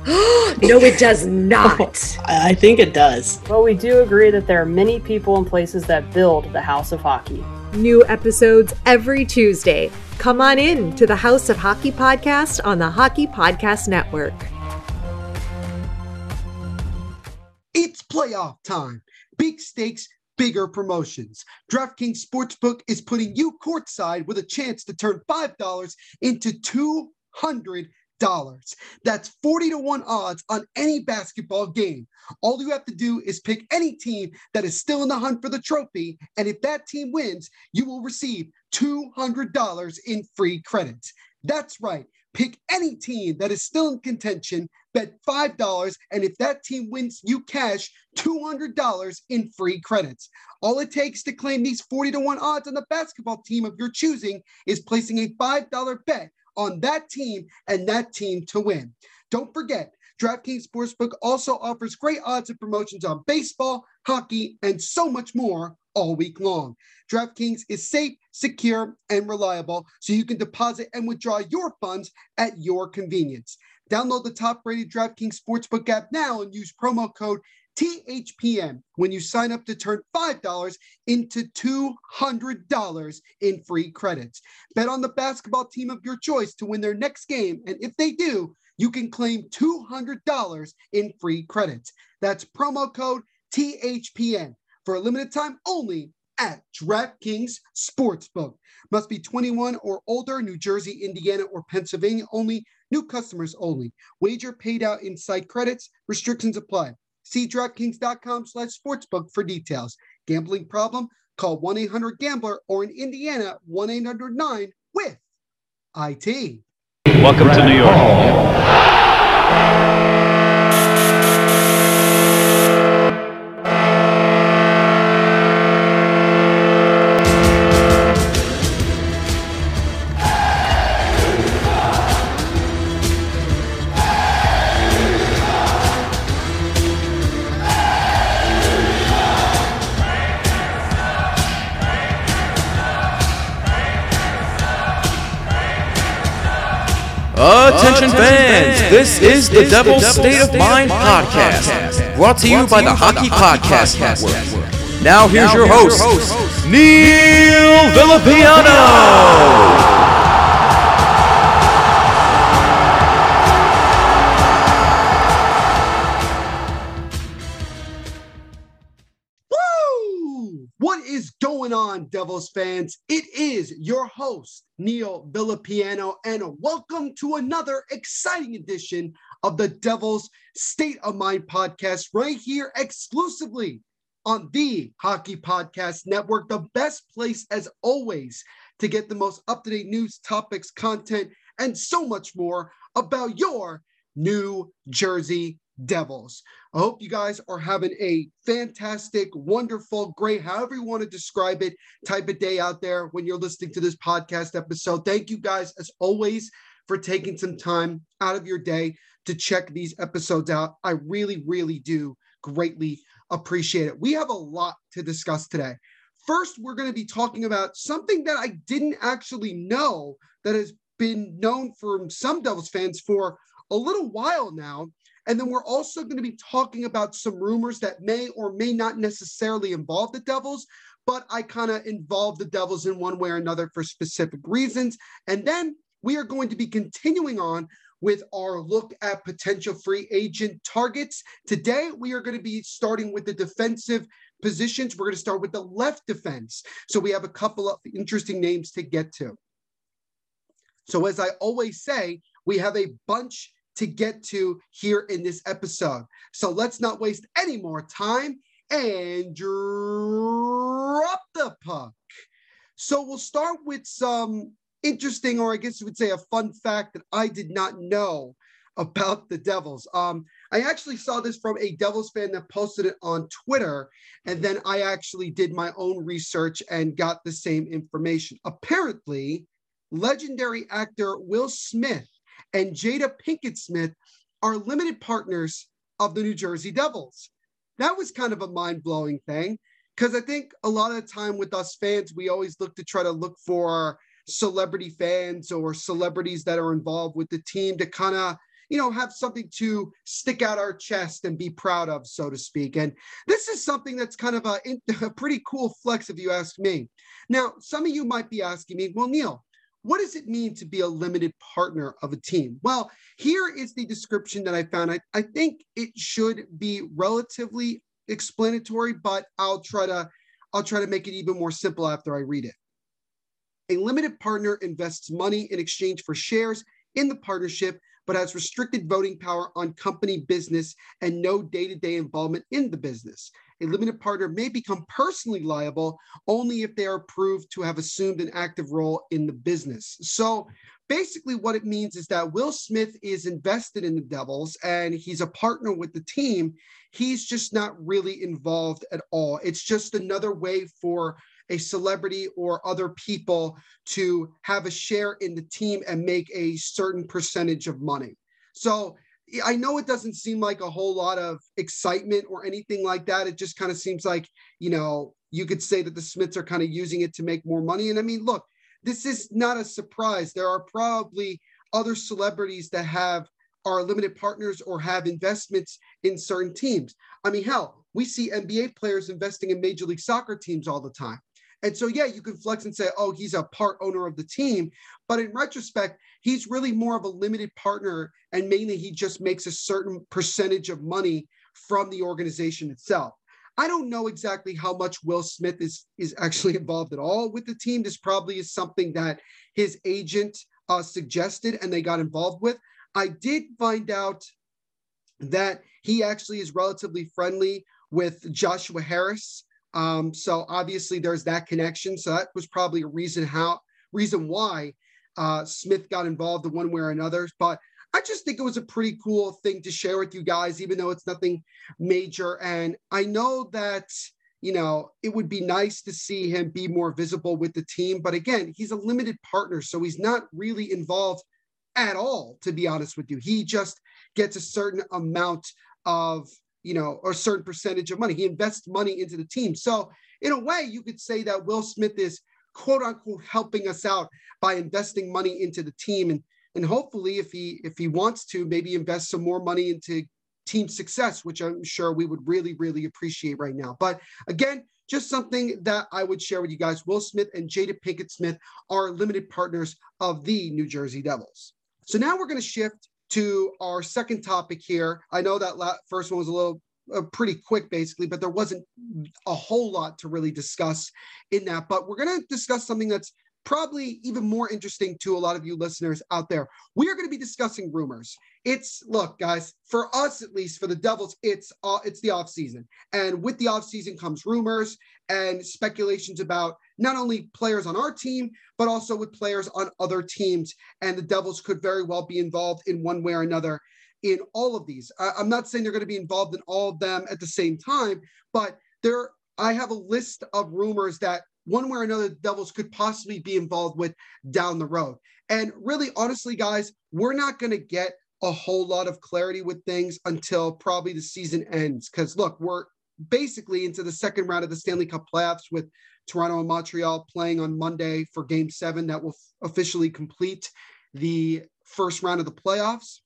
no, it does not. I think it does. Well, we do agree that there are many people and places that build the House of Hockey. New episodes every Tuesday. Come on in to the House of Hockey podcast on the Hockey Podcast Network. It's playoff time. Big stakes, bigger promotions. DraftKings Sportsbook is putting you courtside with a chance to turn $5 into 200 dollars. That's 40 to 1 odds on any basketball game. All you have to do is pick any team that is still in the hunt for the trophy, and if that team wins, you will receive $200 in free credits. That's right. Pick any team that is still in contention, bet $5, and if that team wins, you cash $200 in free credits. All it takes to claim these 40 to 1 odds on the basketball team of your choosing is placing a $5 bet on that team and that team to win. Don't forget, DraftKings Sportsbook also offers great odds and promotions on baseball, hockey, and so much more all week long. DraftKings is safe, secure, and reliable, so you can deposit and withdraw your funds at your convenience. Download the top rated DraftKings Sportsbook app now and use promo code THPN when you sign up to turn $5 into $200 in free credits. Bet on the basketball team of your choice to win their next game. And if they do, you can claim $200 in free credits. That's promo code THPN for a limited time only at DraftKings Sportsbook. Must be 21 or older, New Jersey, Indiana, or Pennsylvania only. New customers only. Wager paid out in site credits. Restrictions apply. See DraftKings.com slash sportsbook for details. Gambling problem? Call 1-800-GAMBLER or in Indiana, 1-800-9 with IT. Welcome to New York. Oh. Attention fans, this is the Devil's State of Mind podcast, brought to you by the Hockey Podcast Network. Now here's your host, Neil Villapiano. On, Devils fans? It is your host, Neil Villapiano, and welcome to another exciting edition of the Devils State of Mind podcast, right here exclusively on the Hockey Podcast Network, the best place, as always, to get the most up to date news, topics, content, and so much more about your New Jersey Devils. I hope you guys are having a fantastic, wonderful, great, however you want to describe it, type of day out there when you're listening to this podcast episode. Thank you guys, as always, for taking some time out of your day to check these episodes out. I really, really do greatly appreciate it. We have a lot to discuss today. First, we're going to be talking about something that I didn't actually know that has been known from some Devils fans for a little while now. And then we're also going to be talking about some rumors that may or may not necessarily involve the Devils, but I kind of involve the Devils in one way or another for specific reasons. And then we are going to be continuing on with our look at potential free agent targets. Today, we are going to be starting with the defensive positions. We're going to start with the left defense. So we have a couple of interesting names to get to. So, as I always say, we have a bunch to get to here in this episode. So let's not waste any more time and drop the puck. So we'll start with some interesting, or I guess you would say a fun fact that I did not know about the Devils. Um, I actually saw this from a Devils fan that posted it on Twitter, and then I actually did my own research and got the same information. Apparently, legendary actor Will Smith and Jada Pinkett Smith are limited partners of the New Jersey Devils. That was kind of a mind blowing thing because I think a lot of the time with us fans, we always look to try to look for celebrity fans or celebrities that are involved with the team to kind of you know have something to stick out our chest and be proud of so to speak and this is something that's kind of a, a pretty cool flex if you ask me now some of you might be asking me well neil what does it mean to be a limited partner of a team? Well, here is the description that I found. I, I think it should be relatively explanatory, but I'll try to I'll try to make it even more simple after I read it. A limited partner invests money in exchange for shares in the partnership, but has restricted voting power on company business and no day to day involvement in the business a limited partner may become personally liable only if they are proved to have assumed an active role in the business. So basically, what it means is that Will Smith is invested in the Devils and he's a partner with the team. He's just not really involved at all. It's just another way for a celebrity or other people to have a share in the team and make a certain percentage of money. So I know it doesn't seem like a whole lot of excitement or anything like that. It just kind of seems like, you know, you could say that the Smiths are kind of using it to make more money. And I mean, look, this is not a surprise. There are probably other celebrities that have are limited partners or have investments in certain teams. I mean, hell, we see NBA players investing in Major League Soccer teams all the time. And so, yeah, you can flex and say, oh, he's a part owner of the team. But in retrospect, he's really more of a limited partner. And mainly, he just makes a certain percentage of money from the organization itself. I don't know exactly how much Will Smith is, is actually involved at all with the team. This probably is something that his agent uh, suggested and they got involved with. I did find out that he actually is relatively friendly with Joshua Harris, um, so obviously there's that connection. So that was probably a reason how reason why uh, Smith got involved in one way or another. But I just think it was a pretty cool thing to share with you guys, even though it's nothing major. And I know that you know it would be nice to see him be more visible with the team. But again, he's a limited partner, so he's not really involved at all. To be honest with you, he just gets a certain amount of you know, or a certain percentage of money. He invests money into the team. So, in a way, you could say that Will Smith is quote unquote helping us out by investing money into the team. And and hopefully if he if he wants to, maybe invest some more money into team success, which I'm sure we would really, really appreciate right now. But again, just something that I would share with you guys. Will Smith and Jada Pinkett Smith are limited partners of the New Jersey Devils. So now we're going to shift to our second topic here. I know that first one was a little uh, pretty quick, basically, but there wasn't a whole lot to really discuss in that. But we're going to discuss something that's probably even more interesting to a lot of you listeners out there. We are going to be discussing rumors. It's look, guys, for us at least, for the Devils, it's uh, it's the off season, and with the off season comes rumors and speculations about not only players on our team, but also with players on other teams. And the Devils could very well be involved in one way or another in all of these. I, am not saying they're going to be involved in all of them at the same time, but there, I have a list of rumors that one way or another, the Devils could possibly be involved with down the road. And really, honestly, guys, we're not going to get a whole lot of clarity with things until probably the season ends. Because look, we're basically into the second round of the Stanley Cup playoffs with Toronto and Montreal playing on Monday for game seven that will f- officially complete the first round of the playoffs.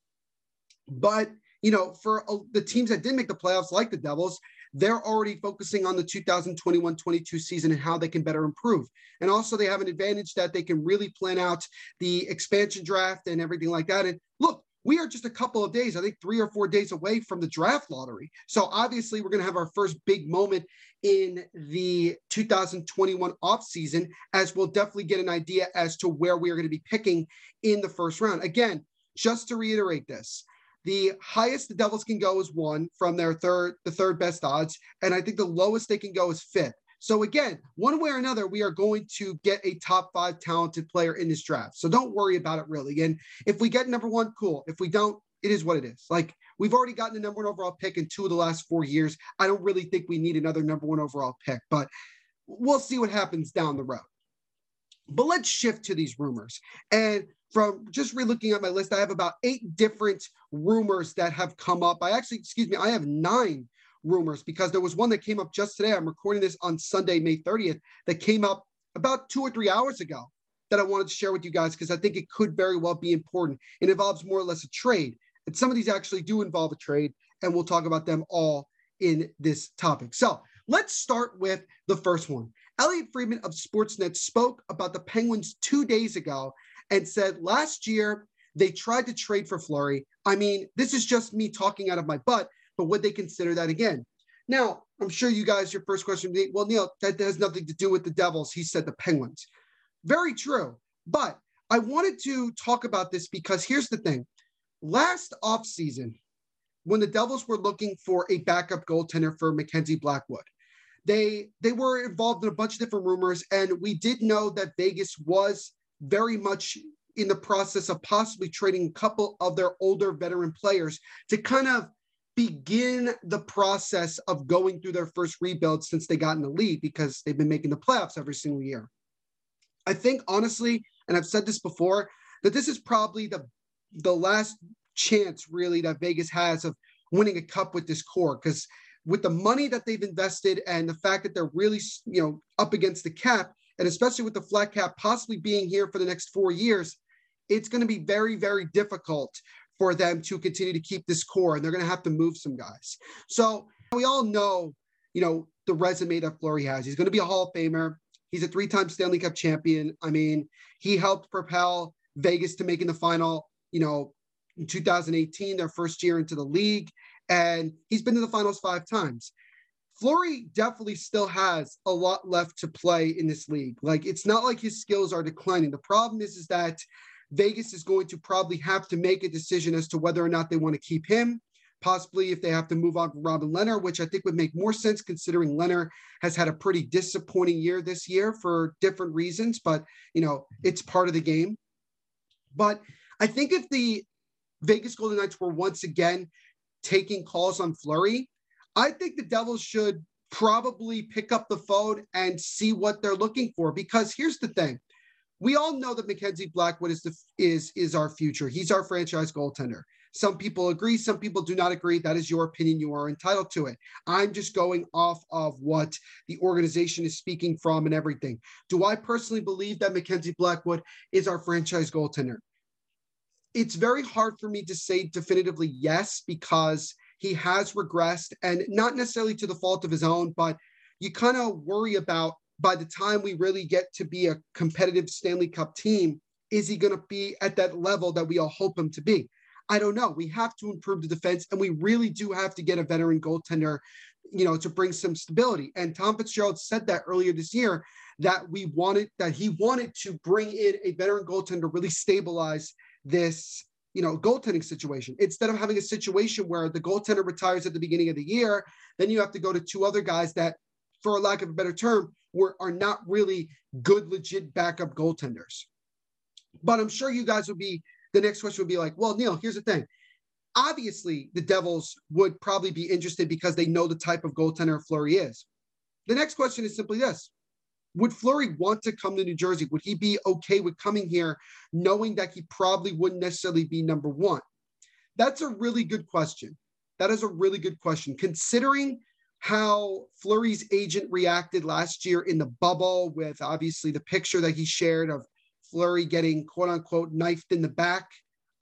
But, you know, for uh, the teams that didn't make the playoffs, like the Devils, they're already focusing on the 2021 22 season and how they can better improve. And also, they have an advantage that they can really plan out the expansion draft and everything like that. And look, we are just a couple of days, I think three or four days away from the draft lottery. So obviously, we're going to have our first big moment in the 2021 offseason, as we'll definitely get an idea as to where we are going to be picking in the first round. Again, just to reiterate this, the highest the Devils can go is one from their third, the third best odds, and I think the lowest they can go is fifth. So again, one way or another, we are going to get a top five talented player in this draft. So don't worry about it really. And if we get number one, cool. If we don't, it is what it is. Like we've already gotten the number one overall pick in two of the last four years. I don't really think we need another number one overall pick, but we'll see what happens down the road. But let's shift to these rumors. And from just relooking at my list, I have about eight different rumors that have come up. I actually, excuse me, I have nine rumors because there was one that came up just today. I'm recording this on Sunday, May 30th, that came up about two or three hours ago that I wanted to share with you guys because I think it could very well be important. It involves more or less a trade. And some of these actually do involve a trade, and we'll talk about them all in this topic. So let's start with the first one. Elliotte Friedman of Sportsnet spoke about the Penguins two days ago and said last year they tried to trade for Fleury. I mean, this is just me talking out of my butt but would they consider that again? Now, I'm sure you guys, your first question would be, well, Neil, that has nothing to do with the Devils. He said the Penguins. Very true. But I wanted to talk about this because here's the thing. Last offseason, when the Devils were looking for a backup goaltender for Mackenzie Blackwood, they they were involved in a bunch of different rumors, and we did know that Vegas was very much in the process of possibly trading a couple of their older veteran players to kind of begin the process of going through their first rebuild since they got in the lead because they've been making the playoffs every single year. I think honestly, and I've said this before, that this is probably the the last chance really that Vegas has of winning a cup with this core because with the money that they've invested and the fact that they're really you know up against the cap and especially with the flat cap possibly being here for the next 4 years it's going to be very very difficult for them to continue to keep this core, and they're going to have to move some guys. So we all know, you know, the resume that Fleury has. He's going to be a Hall of Famer. He's a three-time Stanley Cup champion. I mean, he helped propel Vegas to making the final, you know, in 2018, their first year into the league, and he's been to the finals five times. Fleury definitely still has a lot left to play in this league. Like it's not like his skills are declining. The problem is, is that Vegas is going to probably have to make a decision as to whether or not they want to keep him. Possibly if they have to move on from Robin Lehner, which I think would make more sense considering Lehner has had a pretty disappointing year this year for different reasons, but you know, it's part of the game. But I think if the Vegas Golden Knights were once again taking calls on Fleury, I think the Devils should probably pick up the phone and see what they're looking for. Because here's the thing we all know that Mackenzie Blackwood is the is is our future. He's our franchise goaltender. Some people agree, some people do not agree. That is your opinion. You are entitled to it. I'm just going off of what the organization is speaking from and everything. Do I personally believe that Mackenzie Blackwood is our franchise goaltender? It's very hard for me to say definitively yes because he has regressed and not necessarily to the fault of his own, but you kind of worry about by the time we really get to be a competitive Stanley Cup team, is he going to be at that level that we all hope him to be? I don't know. We have to improve the defense, and we really do have to get a veteran goaltender, you know, to bring some stability. And Tom Fitzgerald said that earlier this year that we wanted that he wanted to bring in a veteran goaltender to really stabilize this, you know, goaltending situation instead of having a situation where the goaltender retires at the beginning of the year, then you have to go to two other guys that, for lack of a better term, were are not really good, legit backup goaltenders. But I'm sure you guys would be the next question would be like, well, Neil, here's the thing. Obviously, the Devils would probably be interested because they know the type of goaltender Fleury is. The next question is simply this would Fleury want to come to New Jersey? Would he be okay with coming here knowing that he probably wouldn't necessarily be number one? That's a really good question. That is a really good question. Considering how Fleury's agent reacted last year in the bubble with obviously the picture that he shared of Fleury getting quote unquote knifed in the back.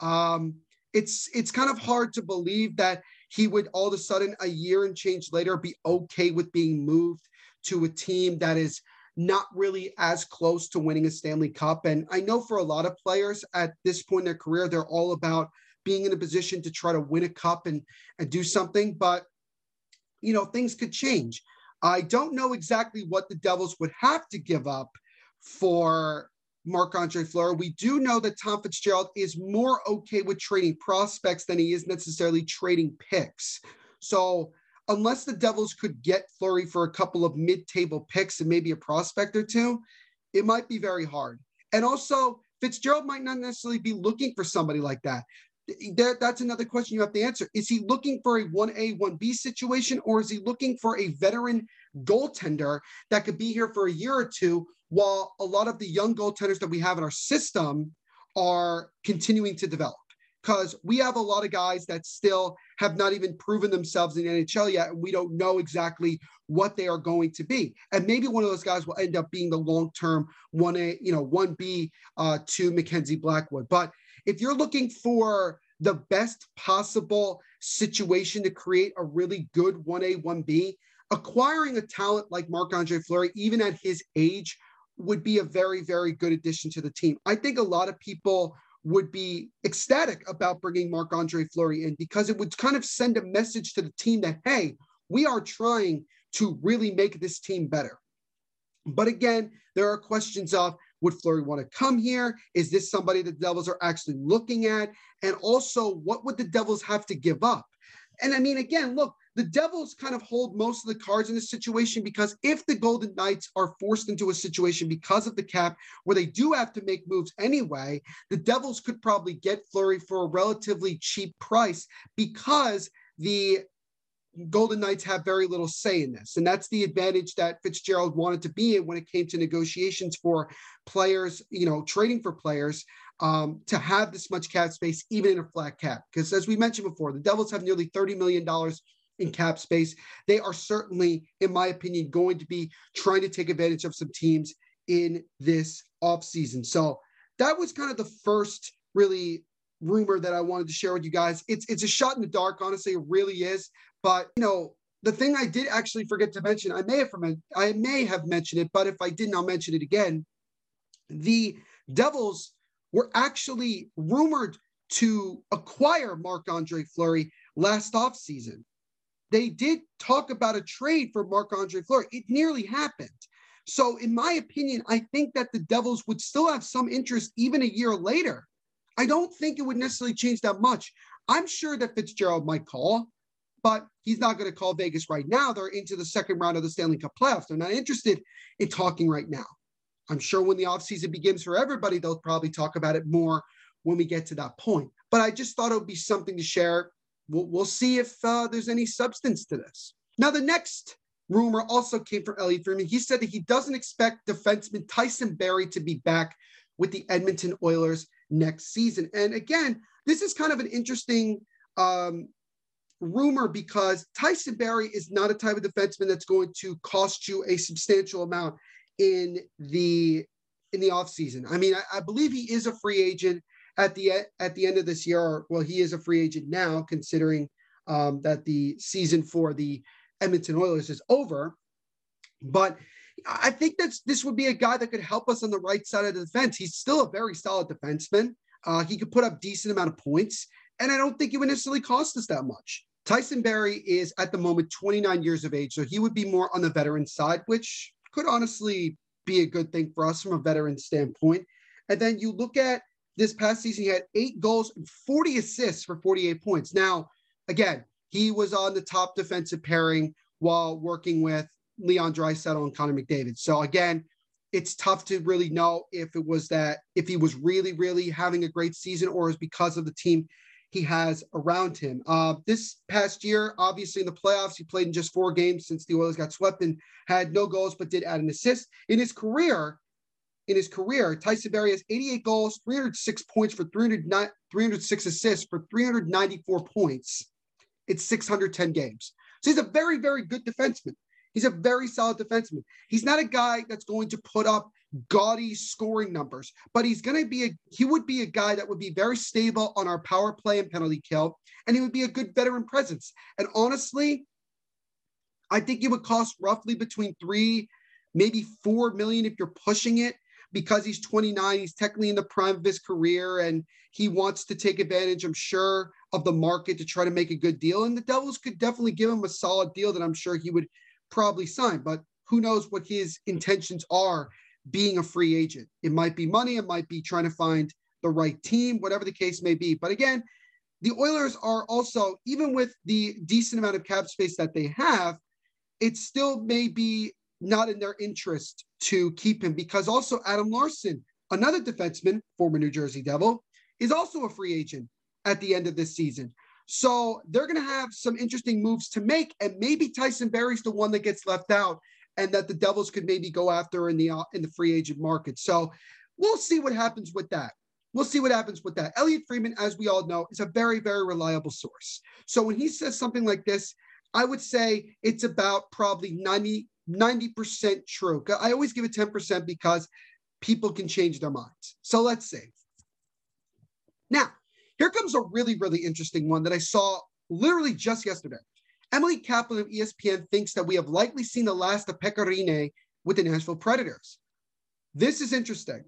Um, it's it's kind of hard to believe that he would all of a sudden a year and change later be okay with being moved to a team that is not really as close to winning a Stanley Cup. And I know for a lot of players at this point in their career, they're all about being in a position to try to win a cup and, and do something. But, you know, things could change. I don't know exactly what the Devils would have to give up for Marc Andre Fleury. We do know that Tom Fitzgerald is more okay with trading prospects than he is necessarily trading picks. So unless the Devils could get Fleury for a couple of mid-table picks and maybe a prospect or two, it might be very hard. And also, Fitzgerald might not necessarily be looking for somebody like that. That, that's another question you have to answer. Is he looking for a 1A, 1B situation, or is he looking for a veteran goaltender that could be here for a year or two while a lot of the young goaltenders that we have in our system are continuing to develop? because we have a lot of guys that still have not even proven themselves in the NHL yet, and we don't know exactly what they are going to be. And maybe one of those guys will end up being the long-term one A, you know, one B uh, to Mackenzie Blackwood. But if you're looking for the best possible situation to create a really good 1A, 1B, acquiring a talent like Marc Andre Fleury, even at his age, would be a very, very good addition to the team. I think a lot of people would be ecstatic about bringing Marc Andre Fleury in because it would kind of send a message to the team that, hey, we are trying to really make this team better. But again, there are questions of would Fleury want to come here? Is this somebody the Devils are actually looking at? And also, what would the Devils have to give up? And I mean, again, look, the Devils kind of hold most of the cards in this situation because if the Golden Knights are forced into a situation because of the cap where they do have to make moves anyway, the Devils could probably get Fleury for a relatively cheap price because the Golden Knights have very little say in this. And that's the advantage that Fitzgerald wanted to be in when it came to negotiations for players, you know, trading for players um, to have this much cap space, even in a flat cap. Because as we mentioned before, the Devils have nearly $30 million in cap space. They are certainly, in my opinion, going to be trying to take advantage of some teams in this offseason. So that was kind of the first really rumor that I wanted to share with you guys. It's it's a shot in the dark, honestly, it really is. But you know, the thing I did actually forget to mention, I may have I may have mentioned it, but if I didn't, I'll mention it again. The Devils were actually rumored to acquire Marc Andre Fleury last offseason. They did talk about a trade for Marc Andre Fleury. It nearly happened. So, in my opinion, I think that the Devils would still have some interest even a year later. I don't think it would necessarily change that much. I'm sure that Fitzgerald might call, but he's not going to call Vegas right now. They're into the second round of the Stanley Cup playoffs. They're not interested in talking right now. I'm sure when the offseason begins for everybody, they'll probably talk about it more when we get to that point. But I just thought it would be something to share we'll, we'll see if uh, there's any substance to this. Now, the next rumor also came from Elliotte Friedman. He said that he doesn't expect defenseman Tyson Barrie to be back with the Edmonton Oilers next season. And again, this is kind of an interesting um, rumor because Tyson Barrie is not a type of defenseman that's going to cost you a substantial amount in the in the offseason. I mean, I, I believe he is a free agent at the at the end of this year. Well, he is a free agent now, considering um, that the season for the Edmonton Oilers is over. But I think that's this would be a guy that could help us on the right side of the defense. He's still a very solid defenseman. Uh, he could put up decent amount of points, and I don't think it would necessarily cost us that much. Tyson Barrie is at the moment 29 years of age, so he would be more on the veteran side, which could honestly be a good thing for us from a veteran standpoint. And then you look at this past season, he had eight goals and 40 assists for 48 points. Now, again, he was on the top defensive pairing while working with Leon Draisaitl and Connor McDavid. So again, it's tough to really know if it was that if he was really, really having a great season or is because of the team he has around him. Uh, this past year, obviously in the playoffs, he played in just four games since the Oilers got swept and had no goals, but did add an assist. In his career, in his career, Tyson Barrie has 88 goals, 306 points for 306 assists for 394 points. It's 610 games. So he's a very, very good defenseman. He's a very solid defenseman. He's not a guy that's going to put up gaudy scoring numbers, but he's going to be a he would be a guy that would be very stable on our power play and penalty kill, and he would be a good veteran presence. And honestly, I think he would cost roughly between three, maybe four million if you're pushing it, because he's 29. He's technically in the prime of his career, and he wants to take advantage, I'm sure, of the market to try to make a good deal. And the Devils could definitely give him a solid deal that I'm sure he would probably sign. But who knows what his intentions are being a free agent. It might be money, it might be trying to find the right team, whatever the case may be. But again, the Oilers are also, even with the decent amount of cap space that they have, it still may be not in their interest to keep him because also Adam Larsson, another defenseman, former New Jersey Devil, is also a free agent at the end of this season. So they're going to have some interesting moves to make, and maybe Tyson Barrie's the one that gets left out and that the Devils could maybe go after in the uh, in the free agent market. So we'll see what happens with that. We'll see what happens with that. Elliotte Friedman, as we all know, is a very very reliable source. So when he says something like this, I would say it's about probably 90 90% true. I always give it 10% because people can change their minds. So let's see. Now, here comes a really, really interesting one that I saw literally just yesterday. Emily Kaplan of ESPN thinks that we have likely seen the last of Pekka Rinne with the Nashville Predators. This is interesting.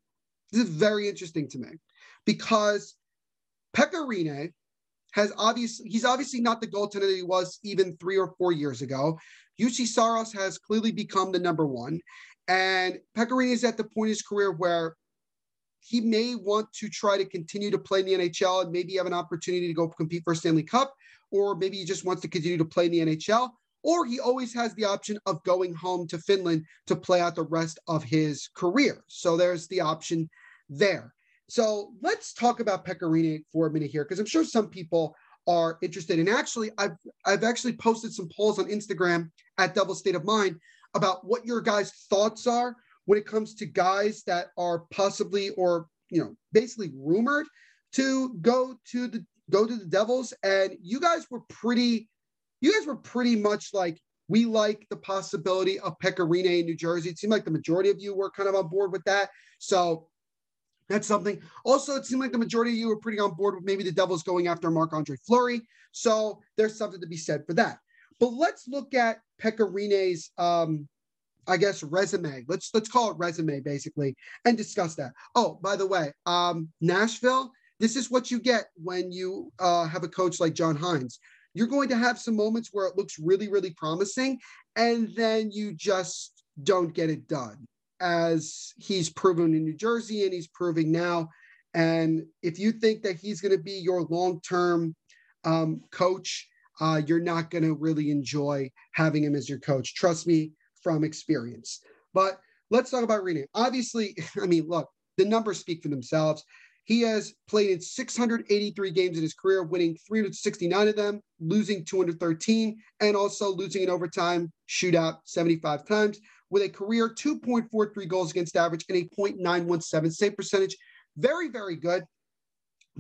This is very interesting to me because Pekka Rinne has obviously he's obviously not the goaltender that he was even three or four years ago. Juuse Saros has clearly become the number one, and Pekka Rinne is at the point in his career where he may want to try to continue to play in the NHL and maybe have an opportunity to go compete for a Stanley Cup or maybe he just wants to continue to play in the NHL, or he always has the option of going home to Finland to play out the rest of his career. So there's the option there. So let's talk about Pekka for a minute here, because I'm sure some people are interested. And actually, I've I've actually posted some polls on Instagram at Devil State of Mind about what your guys' thoughts are when it comes to guys that are possibly or you know basically rumored to go to the go to the Devils, and you guys were pretty, you guys were pretty much like we like the possibility of Pekka in New Jersey. It seemed like the majority of you were kind of on board with that. So that's something. Also, it seemed like the majority of you were pretty on board with maybe the Devils going after Marc Andre Fleury. So there's something to be said for that. But let's look at Pekka Rinne's, um, I guess, resume. Let's let's call it resume basically, and discuss that. Oh, by the way, um, Nashville this is what you get when you uh, have a coach like John Hynes. You're going to have some moments where it looks really, really promising, and then you just don't get it done, as he's proven in New Jersey and he's proving now. And if you think that he's going to be your long term um, coach, uh, you're not going to really enjoy having him as your coach. Trust me from experience. But let's talk about Rinne. Obviously, I mean, look, the numbers speak for themselves. He has played in 683 games in his career, winning 369 of them, losing 213, and also losing in overtime shootout 75 times, with a career 2.43 goals against average and a .917 save percentage. Very, very good.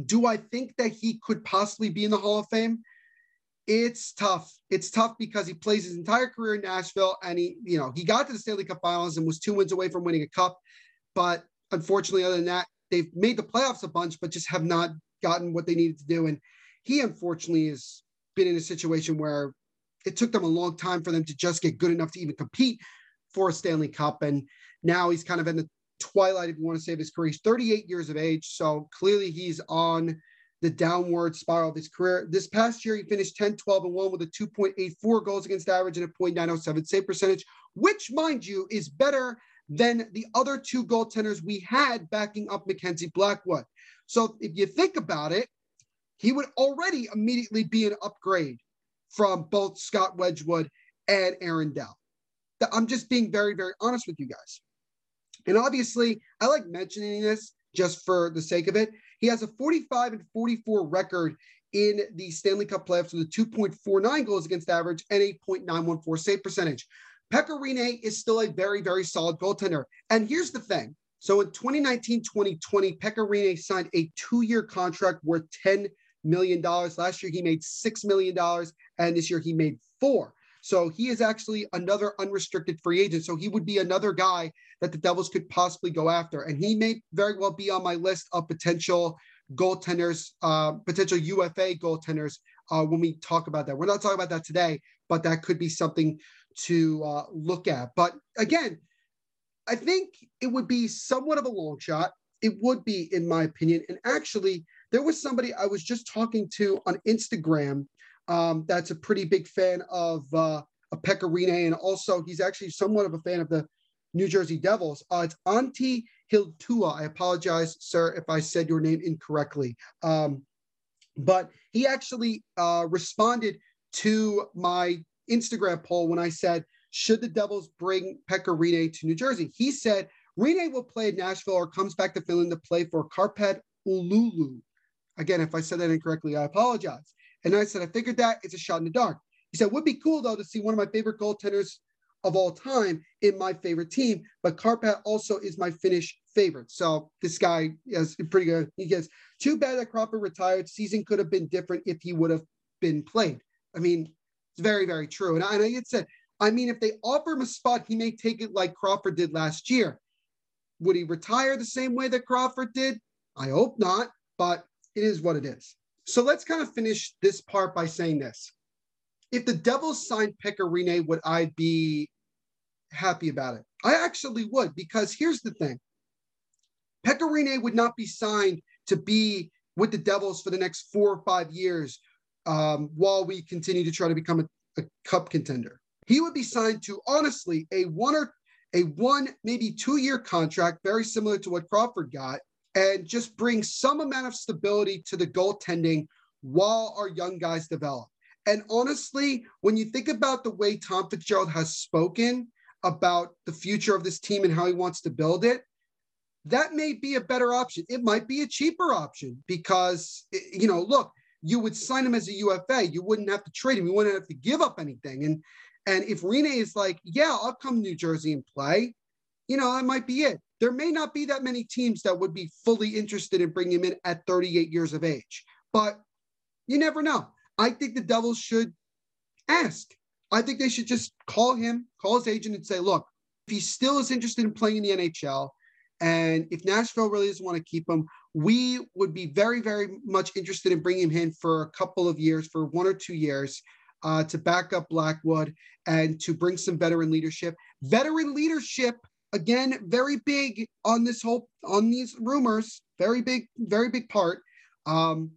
Do I think that he could possibly be in the Hall of Fame? It's tough. It's tough because he plays his entire career in Nashville and he, you know, he got to the Stanley Cup Finals and was two wins away from winning a cup. But unfortunately, other than that, they've made the playoffs a bunch, but just have not gotten what they needed to do. And he unfortunately has been in a situation where it took them a long time for them to just get good enough to even compete for a Stanley Cup. And now he's kind of in the twilight, if you want to say, of his career. He's 38 years of age. So clearly he's on the downward spiral of his career. This past year, he finished 10, 12, and 1 with a 2.84 goals against average and a 0.907 save percentage, which, mind you, is better than the other two goaltenders we had backing up Mackenzie Blackwood. So if you think about it, he would already immediately be an upgrade from both Scott Wedgewood and Aaron Dell. I'm just being very, very honest with you guys. And obviously, I like mentioning this just for the sake of it. He has a 45 and 44 record in the Stanley Cup playoffs with a 2.49 goals against average and 8.914 save percentage. Pekka Rinne is still a very, very solid goaltender. And here's the thing. So in 2019, 2020, Pekka Rinne signed a two-year contract worth $10 million. Last year, he made $6 million, and this year he made four. So he is actually another unrestricted free agent. So he would be another guy that the Devils could possibly go after. And he may very well be on my list of potential goaltenders, uh, potential UFA goaltenders uh, when we talk about that. We're not talking about that today, but that could be something to uh, look at. But again, I think it would be somewhat of a long shot. It would be, in my opinion. And actually, there was somebody I was just talking to on Instagram um, that's a pretty big fan of uh, of Pekka Rinne, and also he's actually somewhat of a fan of the New Jersey Devils. Uh, it's Antti Hiltua. I apologize, sir, if I said your name incorrectly. Um, but he actually uh, responded to my Instagram poll when I said, should the Devils bring Pekka Rinne to New Jersey? He said Rinne will play in Nashville or comes back to Finland to play for Kärpät Oulu. Again, if I said that incorrectly, I apologize. And I said, I figured that it's a shot in the dark. He said, would be cool though to see one of my favorite goaltenders of all time in my favorite team, but Kärpät also is my Finnish favorite. So this guy is pretty good. He gets too bad that Crawford retired. Season could have been different if he would have been played. I mean, it's very, very true. And I, and I said, I mean, if they offer him a spot, he may take it like Crawford did last year. Would he retire the same way that Crawford did? I hope not, but it is what it is. So let's kind of finish this part by saying this. If the Devils signed Pekka Rinne, would I be happy about it? I actually would, because here's the thing. Pekka Rinne would not be signed to be with the Devils for the next four or five years um, while we continue to try to become a, a cup contender. He would be signed to honestly a one or a one, maybe two year contract, very similar to what Crawford got, and just bring some amount of stability to the goaltending while our young guys develop. And honestly, when you think about the way Tom Fitzgerald has spoken about the future of this team and how he wants to build it, that may be a better option. It might be a cheaper option because, you know, look, you would sign him as a UFA. You wouldn't have to trade him. You wouldn't have to give up anything. And and if Rinne is like, yeah, I'll come to New Jersey and play, you know, that might be it. There may not be that many teams that would be fully interested in bringing him in at 38 years of age, but you never know. I think the Devils should ask. I think they should just call him, call his agent, and say, look, if he still is interested in playing in the NHL, and if Nashville really doesn't want to keep him, we would be very, very much interested in bringing him in for a couple of years, for one or two years, uh, to back up Blackwood and to bring some veteran leadership. Veteran leadership, again, very big on this whole on these rumors. Very big, very big part. Um,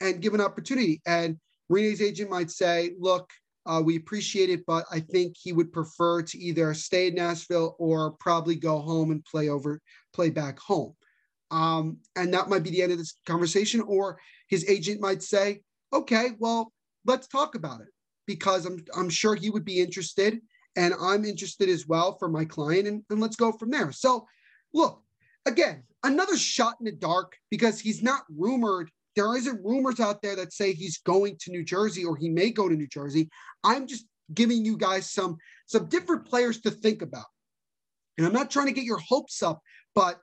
and give an opportunity. And Rinne's agent might say, "Look, uh, we appreciate it, but I think he would prefer to either stay in Nashville or probably go home and play over, play back home. Um, and that might be the end of this conversation. Or his agent might say, okay, well, let's talk about it because I'm, I'm sure he would be interested and I'm interested as well for my client and, and let's go from there. So look, again, another shot in the dark because he's not rumored there isn't rumors out there that say he's going to New Jersey or he may go to New Jersey. I'm just giving you guys some some different players to think about. And I'm not trying to get your hopes up, but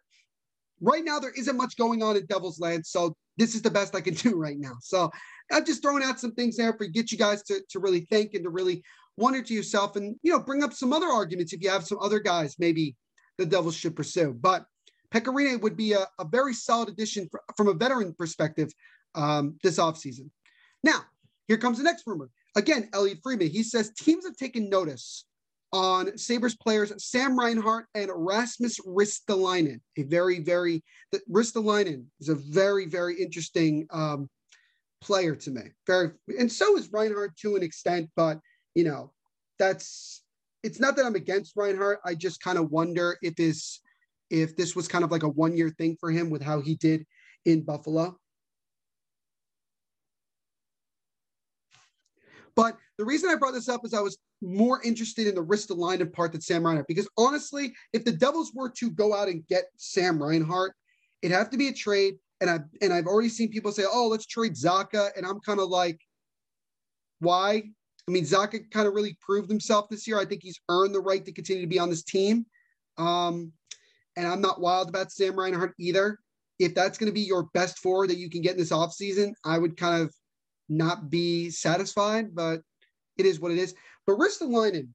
right now there isn't much going on in Devil's Land. So this is the best I can do right now. So I'm just throwing out some things there for get you guys to, to really think and to really wonder to yourself and you know bring up some other arguments if you have some other guys maybe the Devils should pursue. But Pekka Rinne would be a, a very solid addition for, from a veteran perspective um, this offseason. Now, here comes the next rumor. Again, Elliotte Friedman. He says teams have taken notice on Sabres players Sam Reinhart and Rasmus Ristolainen. A very, very, the, Ristolainen is a very, very interesting um, player to me. Very, and so is Reinhart to an extent, but you know, that's it's not that I'm against Reinhart. I just kind of wonder if this if this was kind of like a one year thing for him with how he did in Buffalo. But the reason I brought this up is I was more interested in the Ristolainen part than Sam Reinhart because honestly, if the Devils were to go out and get Sam Reinhart, it'd have to be a trade. And I've and I've already seen people say, "Oh, let's trade Zacha," and I'm kind of like, why? I mean, Zacha kind of really proved himself this year. I think he's earned the right to continue to be on this team. Um, and I'm not wild about Sam Reinhart either. If that's going to be your best four that you can get in this offseason, I would kind of not be satisfied, but it is what it is. But Ristolainen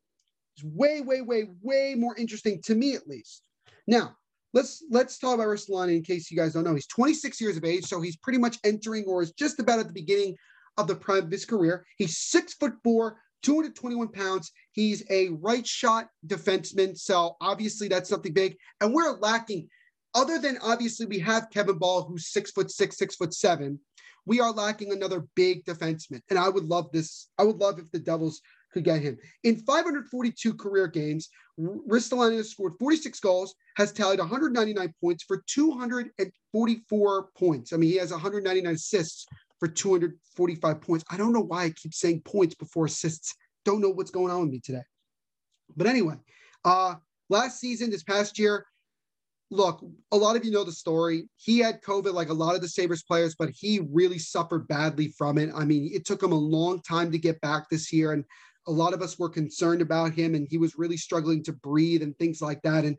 is way, way, way, way more interesting to me at least. Now, let's let's talk about Ristolainen in case you guys don't know. He's 26 years of age, so he's pretty much entering or is just about at the beginning of the prime of his career. He's six foot four, 221 pounds. He's a right shot defenseman. So obviously that's something big. And we're lacking, other than obviously we have Kevin Bahl, who's six foot six, six foot seven we are lacking another big defenseman. And I would love this. I would love if the Devils could get him. In 542 career games, Ristolainen has scored 46 goals, has tallied 199 points for 244 points. I mean, he has 199 assists for 245 points. I don't know why I keep saying points before assists. Don't know what's going on with me today. But anyway, uh, last season, this past year, look, a lot of you know the story. He had COVID like a lot of the Sabres players, but he really suffered badly from it. I mean, it took him a long time to get back this year. And a lot of us were concerned about him, and he was really struggling to breathe and things like that. And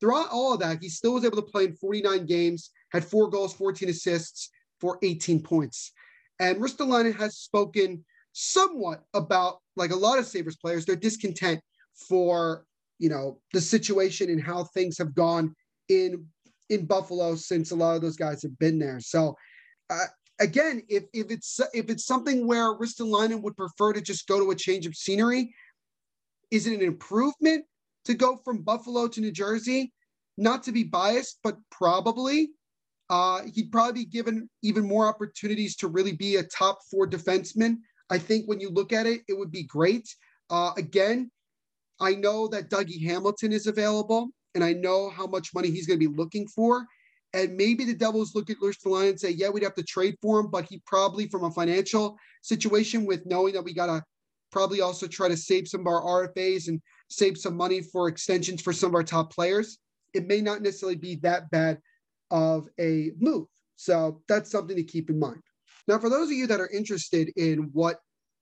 throughout all of that, he still was able to play in 49 games, had four goals, 14 assists for 18 points. And Ristolainen has spoken somewhat about, like a lot of Sabres players, their discontent for, you know, the situation and how things have gone in in Buffalo since a lot of those guys have been there. So uh, again, if if it's if it's something where Ristolainen would prefer to just go to a change of scenery, is it an improvement to go from Buffalo to New Jersey? Not to be biased, but probably. Uh, he'd probably be given even more opportunities to really be a top four defenseman. I think when you look at it, it would be great. Uh, again, I know that Dougie Hamilton is available and I know how much money he's going to be looking for. And maybe the Devils look at Ristolainen and say, yeah, we'd have to trade for him, but he probably, from a financial situation, with knowing that we got to probably also try to save some of our RFAs and save some money for extensions for some of our top players, it may not necessarily be that bad of a move. So that's something to keep in mind. Now, for those of you that are interested in what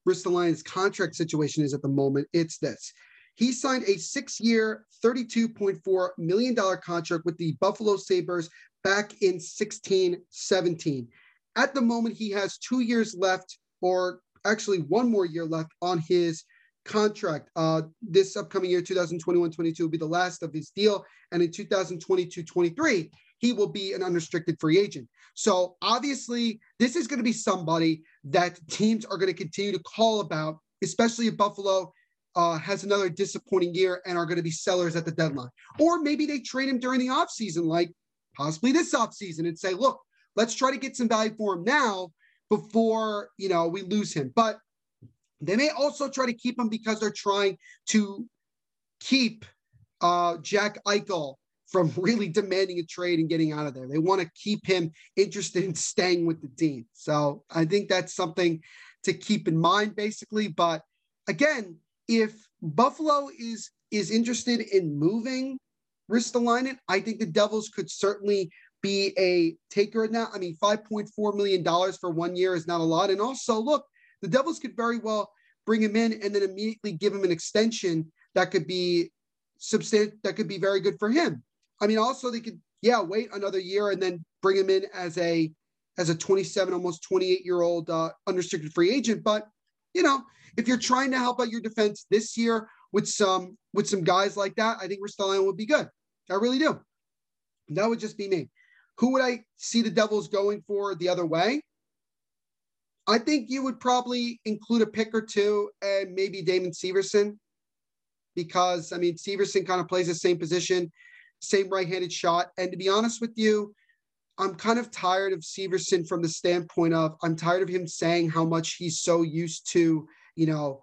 Ristolainen's contract situation is at the moment, it's this. He signed a six year, $32.4 million contract with the Buffalo Sabres back in 16 17. At the moment, he has two years left, or actually one more year left on his contract. Uh, this upcoming year, 2021 22, will be the last of his deal. And in 2022 23, he will be an unrestricted free agent. So obviously, this is going to be somebody that teams are going to continue to call about, especially if Buffalo uh, has another disappointing year and are going to be sellers at the deadline. Or maybe they trade him during the offseason, like possibly this offseason, and say, look, let's try to get some value for him now before you know we lose him. But they may also try to keep him because they're trying to keep uh, Jack Eichel from really demanding a trade and getting out of there. They want to keep him interested in staying with the team. So I think that's something to keep in mind, basically. But again, if Buffalo is is interested in moving Ristolainen, I think the Devils could certainly be a taker in that. I mean, $5.4 million for one year is not a lot. And also, look, the Devils could very well bring him in and then immediately give him an extension that could be substantial, that could be very good for him. I mean, also they could, yeah, wait another year and then bring him in as a as a 27, almost 28 year old uh, unrestricted free agent. But you know, if you're trying to help out your defense this year with some with some guys like that, I think Ristolainen would be good. I really do. That would just be me. Who would I see the Devils going for the other way? I think you would probably include a pick or two and maybe Damon Severson because I mean Severson kind of plays the same position, same right-handed shot. And to be honest with you, I'm kind of tired of Severson from the standpoint of I'm tired of him saying how much he's so used to, you know,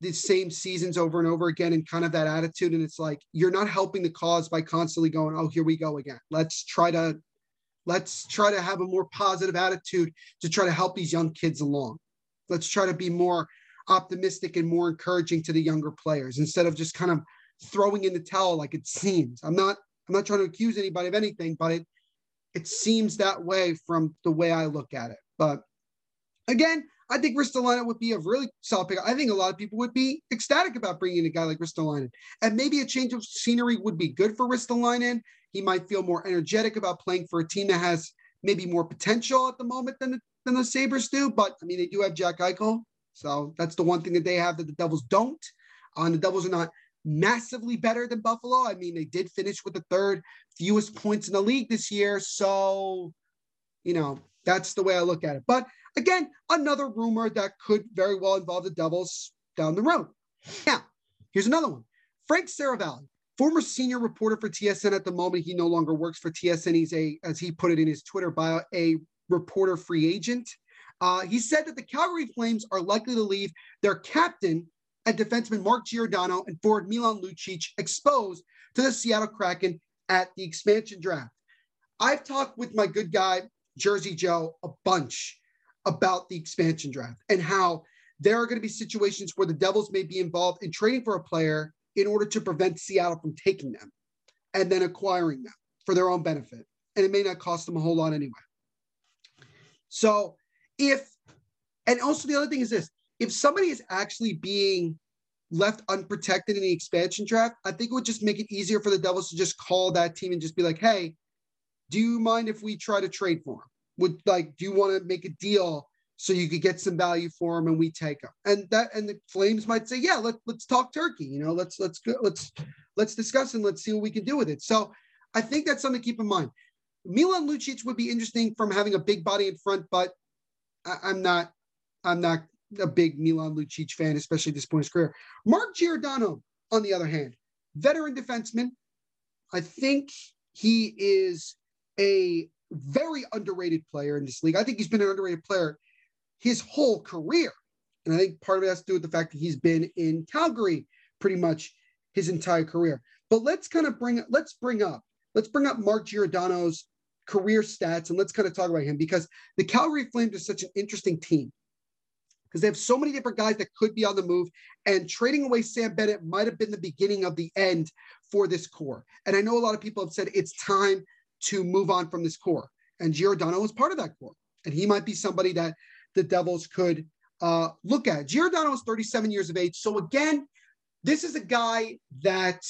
the same seasons over and over again and kind of that attitude. And it's like you're not helping the cause by constantly going, oh, here we go again. Let's try to let's try to have a more positive attitude to try to help these young kids along. Let's try to be more optimistic and more encouraging to the younger players instead of just kind of throwing in the towel like it seems. I'm not I'm not trying to accuse anybody of anything, but it it seems that way from the way I look at it. But again, I think Ristolainen would be a really solid pick. I think a lot of people would be ecstatic about bringing in a guy like Ristolainen. And maybe a change of scenery would be good for Ristolainen. He might feel more energetic about playing for a team that has maybe more potential at the moment than the, than the Sabres do. But I mean, they do have Jack Eichel. So that's the one thing that they have that the Devils don't. Uh, the Devils are not massively better than Buffalo. I mean, they did finish with the third fewest points in the league this year. So, you know, that's the way I look at it. But again, another rumor that could very well involve the Devils down the road. Now, here's another one Frank Seravalli, former senior reporter for TSN at the moment. He no longer works for TSN. He's a, as he put it in his Twitter bio, a reporter free agent. Uh, he said that the Calgary Flames are likely to leave their captain and defenseman Mark Giordano and forward Milan Lucic exposed to the Seattle Kraken at the expansion draft. I've talked with my good guy, Jersey Joe, a bunch about the expansion draft and how there are going to be situations where the Devils may be involved in trading for a player in order to prevent Seattle from taking them and then acquiring them for their own benefit. And it may not cost them a whole lot anyway. So if, and also the other thing is this if somebody is actually being left unprotected in the expansion draft, I think it would just make it easier for the Devils to just call that team and just be like, hey, do you mind if we try to trade for him? Would like, do you want to make a deal so you could get some value for him and we take him? And that and the Flames might say, yeah, let, let's talk turkey. You know, let's let's go, let's let's discuss and let's see what we can do with it. So I think that's something to keep in mind. Milan Lucic would be interesting from having a big body in front, but I, I'm not I'm not a big Milan Lucic fan, especially at this point in his career. Mark Giordano, on the other hand, veteran defenseman. I think he is a very underrated player in this league. I think he's been an underrated player his whole career. And I think part of it has to do with the fact that he's been in Calgary pretty much his entire career. But let's kind of bring let's bring up let's bring up Mark Giordano's career stats and let's kind of talk about him because the Calgary Flames are such an interesting team because they have so many different guys that could be on the move. And trading away Sam Bennett might have been the beginning of the end for this core. And I know a lot of people have said it's time to move on from this core. And Giordano was part of that core. And he might be somebody that the Devils could uh, look at. Giordano is 37 years of age. So again, this is a guy that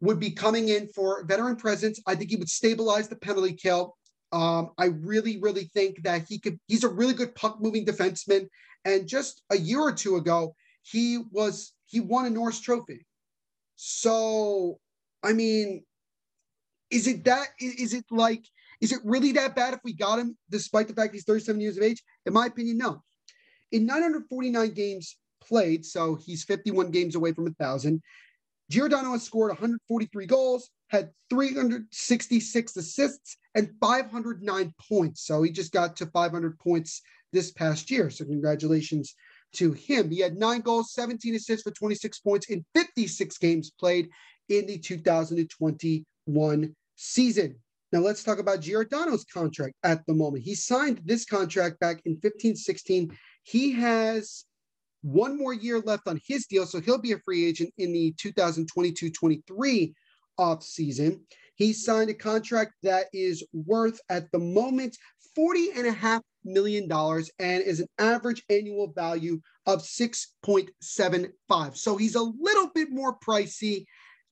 would be coming in for veteran presence. I think he would stabilize the penalty kill. Um, I really, really think that he could, he's a really good puck moving defenseman. And just a year or two ago, he was he won a Norris Trophy. So, I mean, is it that is it like is it really that bad if we got him despite the fact he's 37 years of age? In my opinion, no. In 949 games played, so he's 51 games away from a thousand. Giordano has scored 143 goals, had 366 assists, and 509 points. So he just got to 500 points this past year. So congratulations to him. He had nine goals, 17 assists for 26 points in 56 games played in the 2021 season. Now let's talk about Giordano's contract at the moment. He signed this contract back in 15 16. He has one more year left on his deal, so he'll be a free agent in the 2022 23 off season. He signed a contract that is worth at the moment 40 and a half million dollars and is an average annual value of 6.75. So he's a little bit more pricey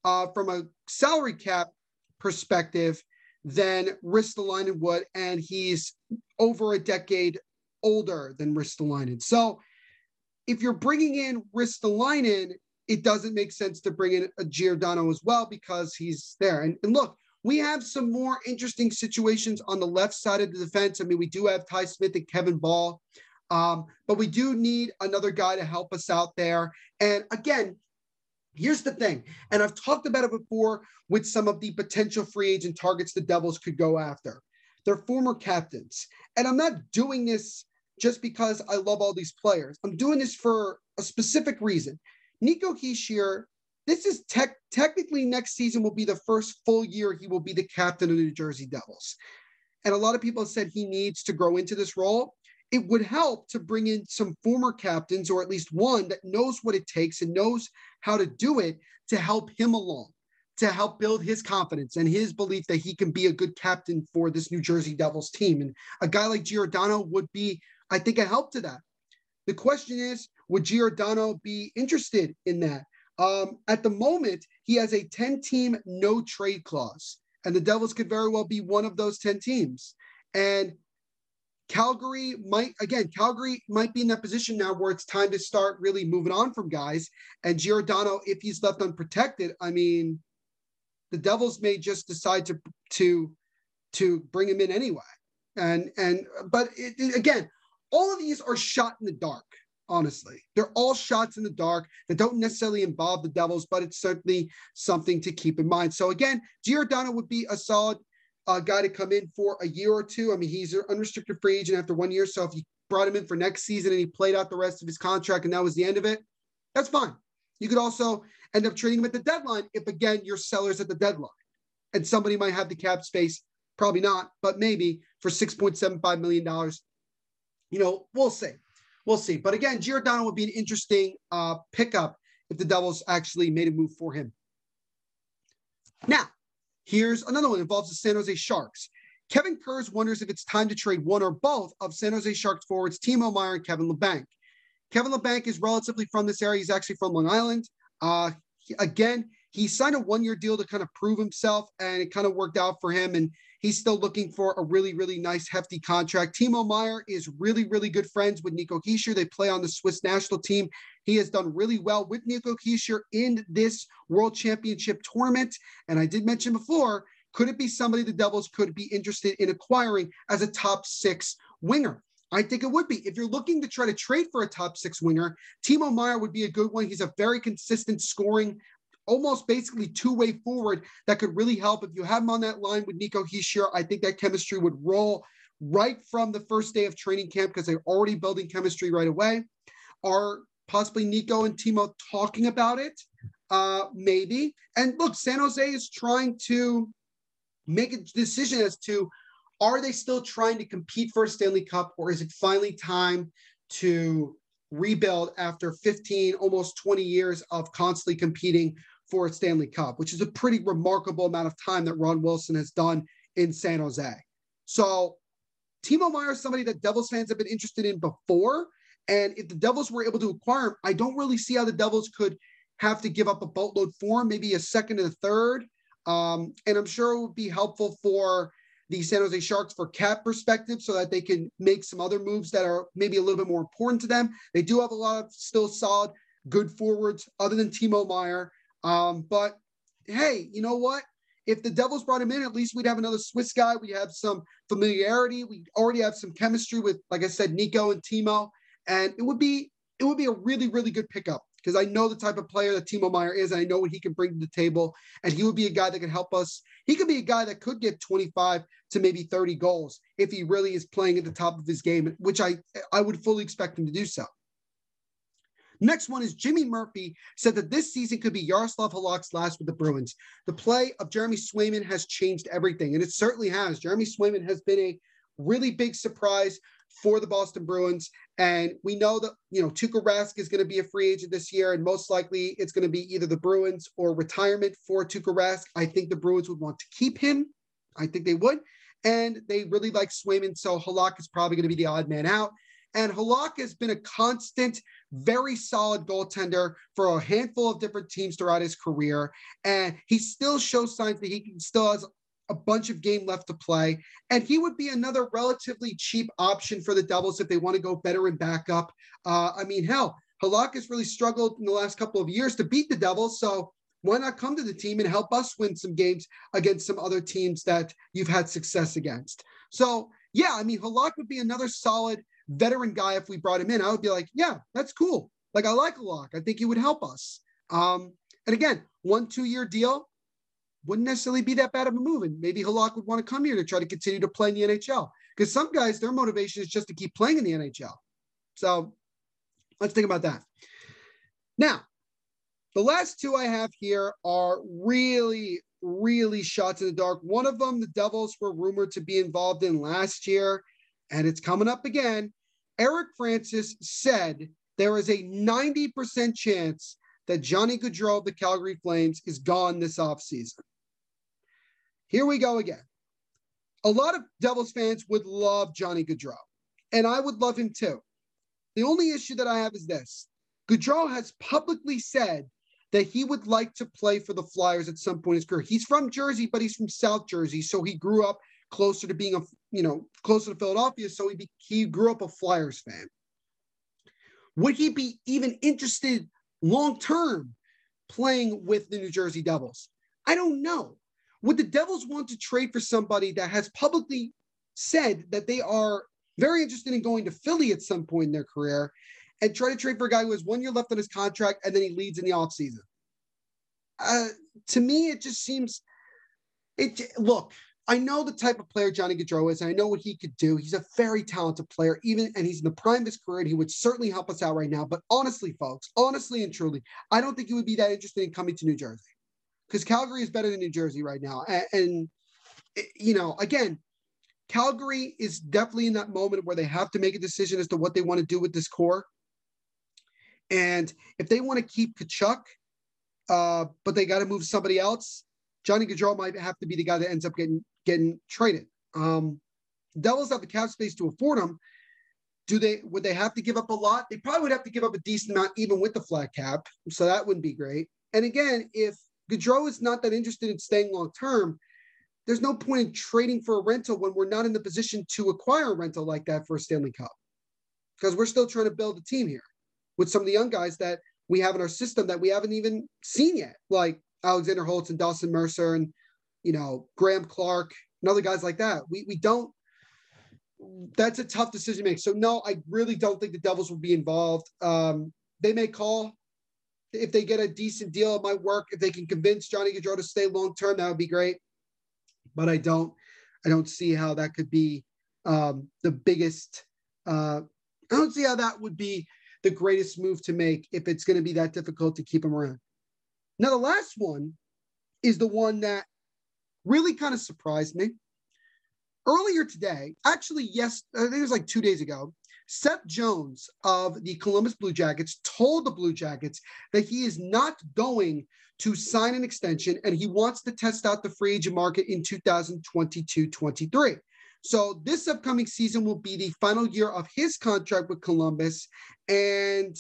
uh, from a salary cap perspective than Ristolainen would, and he's over a decade older than Ristolainen. So if you're bringing in Ristolainen, it doesn't make sense to bring in a Giordano as well because he's there. And, and look, we have some more interesting situations on the left side of the defense. I mean, we do have Ty Smith and Kevin Bahl, um, but we do need another guy to help us out there. And again, here's the thing, and I've talked about it before with some of the potential free agent targets the Devils could go after. They're former captains. And I'm not doing this just because I love all these players. I'm doing this for a specific reason. Nico Hischier this is tech, technically next season will be the first full year he will be the captain of the New Jersey Devils. And a lot of people have said he needs to grow into this role. it would help to bring in some former captains or at least one that knows what it takes and knows how to do it to help him along, to help build his confidence and his belief that he can be a good captain for this New Jersey Devils team. And a guy like Giordano would be, I think, a help to that. The question is, would Giordano be interested in that? Um, at the moment, he has a 10 team no trade clause, and the Devils could very well be one of those 10 teams. And Calgary might again, Calgary might be in that position now where it's time to start really moving on from guys. And Giordano, if he's left unprotected, I mean, the Devils may just decide to to to bring him in anyway. And and but it, again, all of these are shot in the dark. Honestly, they're all shots in the dark that don't necessarily involve the Devils, but it's certainly something to keep in mind. So again, Giordano would be a solid a guy to come in for a year or two. I mean, he's an unrestricted free agent after one year. So if you brought him in for next season and he played out the rest of his contract and that was the end of it, that's fine. You could also end up trading him at the deadline if, again, you're sellers at the deadline and somebody might have the cap space. Probably not, but maybe for $6.75 million. You know, we'll see. We'll see. But again, Giordano would be an interesting uh, pickup if the Devils actually made a move for him. Now, Here's another one involves the San Jose Sharks. Kevin Kurz wonders if it's time to trade one or both of San Jose Sharks forwards Timo Meier and Kevin Labanc. Kevin Labanc is relatively from this area. He's actually from Long Island. Uh, he, again, he signed a one-year deal to kind of prove himself, and it kind of worked out for him. And he's still looking for a really, really nice, hefty contract. Timo Meier is really, really good friends with Nico Hischier. They play on the Swiss national team. He has done really well with Nico Hischier in this World Championship tournament. And I did mention before, could it be somebody the Devils could be interested in acquiring as a top six winger? I think it would be. If you're looking to try to trade for a top six winger, Timo Meier would be a good one. He's a very consistent scoring, almost basically two way forward that could really help. If you have him on that line with Nico Hischier, I think that chemistry would roll right from the first day of training camp because they're already building chemistry right away. Are possibly Nico and Timo talking about it. Uh, maybe. And look, San Jose is trying to make a decision as to are they still trying to compete for a Stanley Cup or is it finally time to rebuild after 15, almost 20 years of constantly competing for a Stanley Cup, which is a pretty remarkable amount of time that Ron Wilson has done in San Jose. So Timo Meier is somebody that Devils fans have been interested in before. And if the Devils were able to acquire him, I don't really see how the Devils could have to give up a boatload for him, maybe a second and a third. Um, and I'm sure it would be helpful for the San Jose Sharks for cap perspective so that they can make some other moves that are maybe a little bit more important to them. They do have a lot of still solid, good forwards other than Timo Meier. Um, but hey, you know what? If the Devils brought him in, at least we'd have another Swiss guy. We have some familiarity. We already have some chemistry with, like I said, Nico and Timo and it would be it would be a really really good pickup because I know the type of player that Timo Meier is, I know what he can bring to the table, and he would be a guy that could help us. He could be a guy that could get 25 to maybe 30 goals if he really is playing at the top of his game, which I I would fully expect him to do so. Next one is Jimmy Murphy said that this season could be Yaroslav Halak's last with the Bruins. The play of Jeremy Swayman has changed everything, and it certainly has. Jeremy Swayman has been a really big surprise for the Boston Bruins. And we know that, you know, Tuukka Rask is going to be a free agent this year, and most likely it's going to be either the Bruins or retirement for Tuukka Rask. I think the Bruins would want to keep him. I think they would. And they really like Swayman. So Halak is probably going to be the odd man out. And Halak has been a constant, very solid goaltender for a handful of different teams throughout his career. And he still shows signs that he still has a bunch of game left to play. And he would be another relatively cheap option for the Devils if they want to go better and back up. Uh, I mean, hell, Halak has really struggled in the last couple of years to beat the Devils. So why not come to the team and help us win some games against some other teams that you've had success against? So, yeah, I mean, Halak would be another solid veteran guy if we brought him in. I would be like, yeah, that's cool. Like, I like Halak. I think he would help us. Um, and again, one, two year deal wouldn't necessarily be that bad of a move. And maybe Halak would want to come here to try to continue to play in the NHL. Because some guys, their motivation is just to keep playing in the NHL. So let's think about that. Now, the last two I have here are really, really shots in the dark. One of them, the Devils were rumored to be involved in last year, and it's coming up again. Eric Francis said there is a 90% chance that Johnny Gaudreau of the Calgary Flames is gone this offseason. Here we go again. A lot of Devils fans would love Johnny Gaudreau, and I would love him too. The only issue that I have is this Gaudreau has publicly said that he would like to play for the Flyers at some point in his career. He's from Jersey, but he's from South Jersey, so he grew up closer to being a you know closer to Philadelphia, so he be, he grew up a Flyers fan. Would he be even interested long term playing with the New Jersey Devils? I don't know. Would the Devils want to trade for somebody that has publicly said that they are very interested in going to Philly at some point in their career and try to trade for a guy who has one year left on his contract and then he leads in the offseason? Uh, to me, it just seems it look, I know the type of player Johnny Gaudreau is. And I know what he could do. He's a very talented player, even and he's in the prime of his career. And he would certainly help us out right now. But honestly, folks, honestly and truly, I don't think he would be that interested in coming to New Jersey because Calgary is better than New Jersey right now. And, and you know, again, Calgary is definitely in that moment where they have to make a decision as to what they want to do with this core. And if they want to keep Tkachuk, uh, but they got to move somebody else, Johnny Gaudreau might have to be the guy that ends up getting getting traded. Um, Devils have the cap space to afford him. Do they? Would they have to give up a lot? They probably would have to give up a decent amount, even with the flat cap. So that wouldn't be great. And again, if Gaudreau is not that interested in staying long term, there's no point in trading for a rental when we're not in the position to acquire a rental like that for a Stanley Cup, because we're still trying to build a team here with some of the young guys that we have in our system that we haven't even seen yet, like Alexander Holtz and Dawson Mercer and you know, Graeme Clarke and other guys like that. We we don't. That's a tough decision to make. So no, I really don't think the Devils will be involved. Um, they may call if they get a decent deal. It might work if they can convince Johnny Gaudreau to stay long term. That would be great. But I don't. I don't see how that could be um, the biggest. Uh, I don't see how that would be the greatest move to make if it's going to be that difficult to keep him around. Now, the last one is the one that really kind of surprised me. Earlier today, actually, yes, I think it was like two days ago, Seth Jones of the Columbus Blue Jackets told the Blue Jackets that he is not going to sign an extension and he wants to test out the free agent market in 2022 23. So, this upcoming season will be the final year of his contract with Columbus. And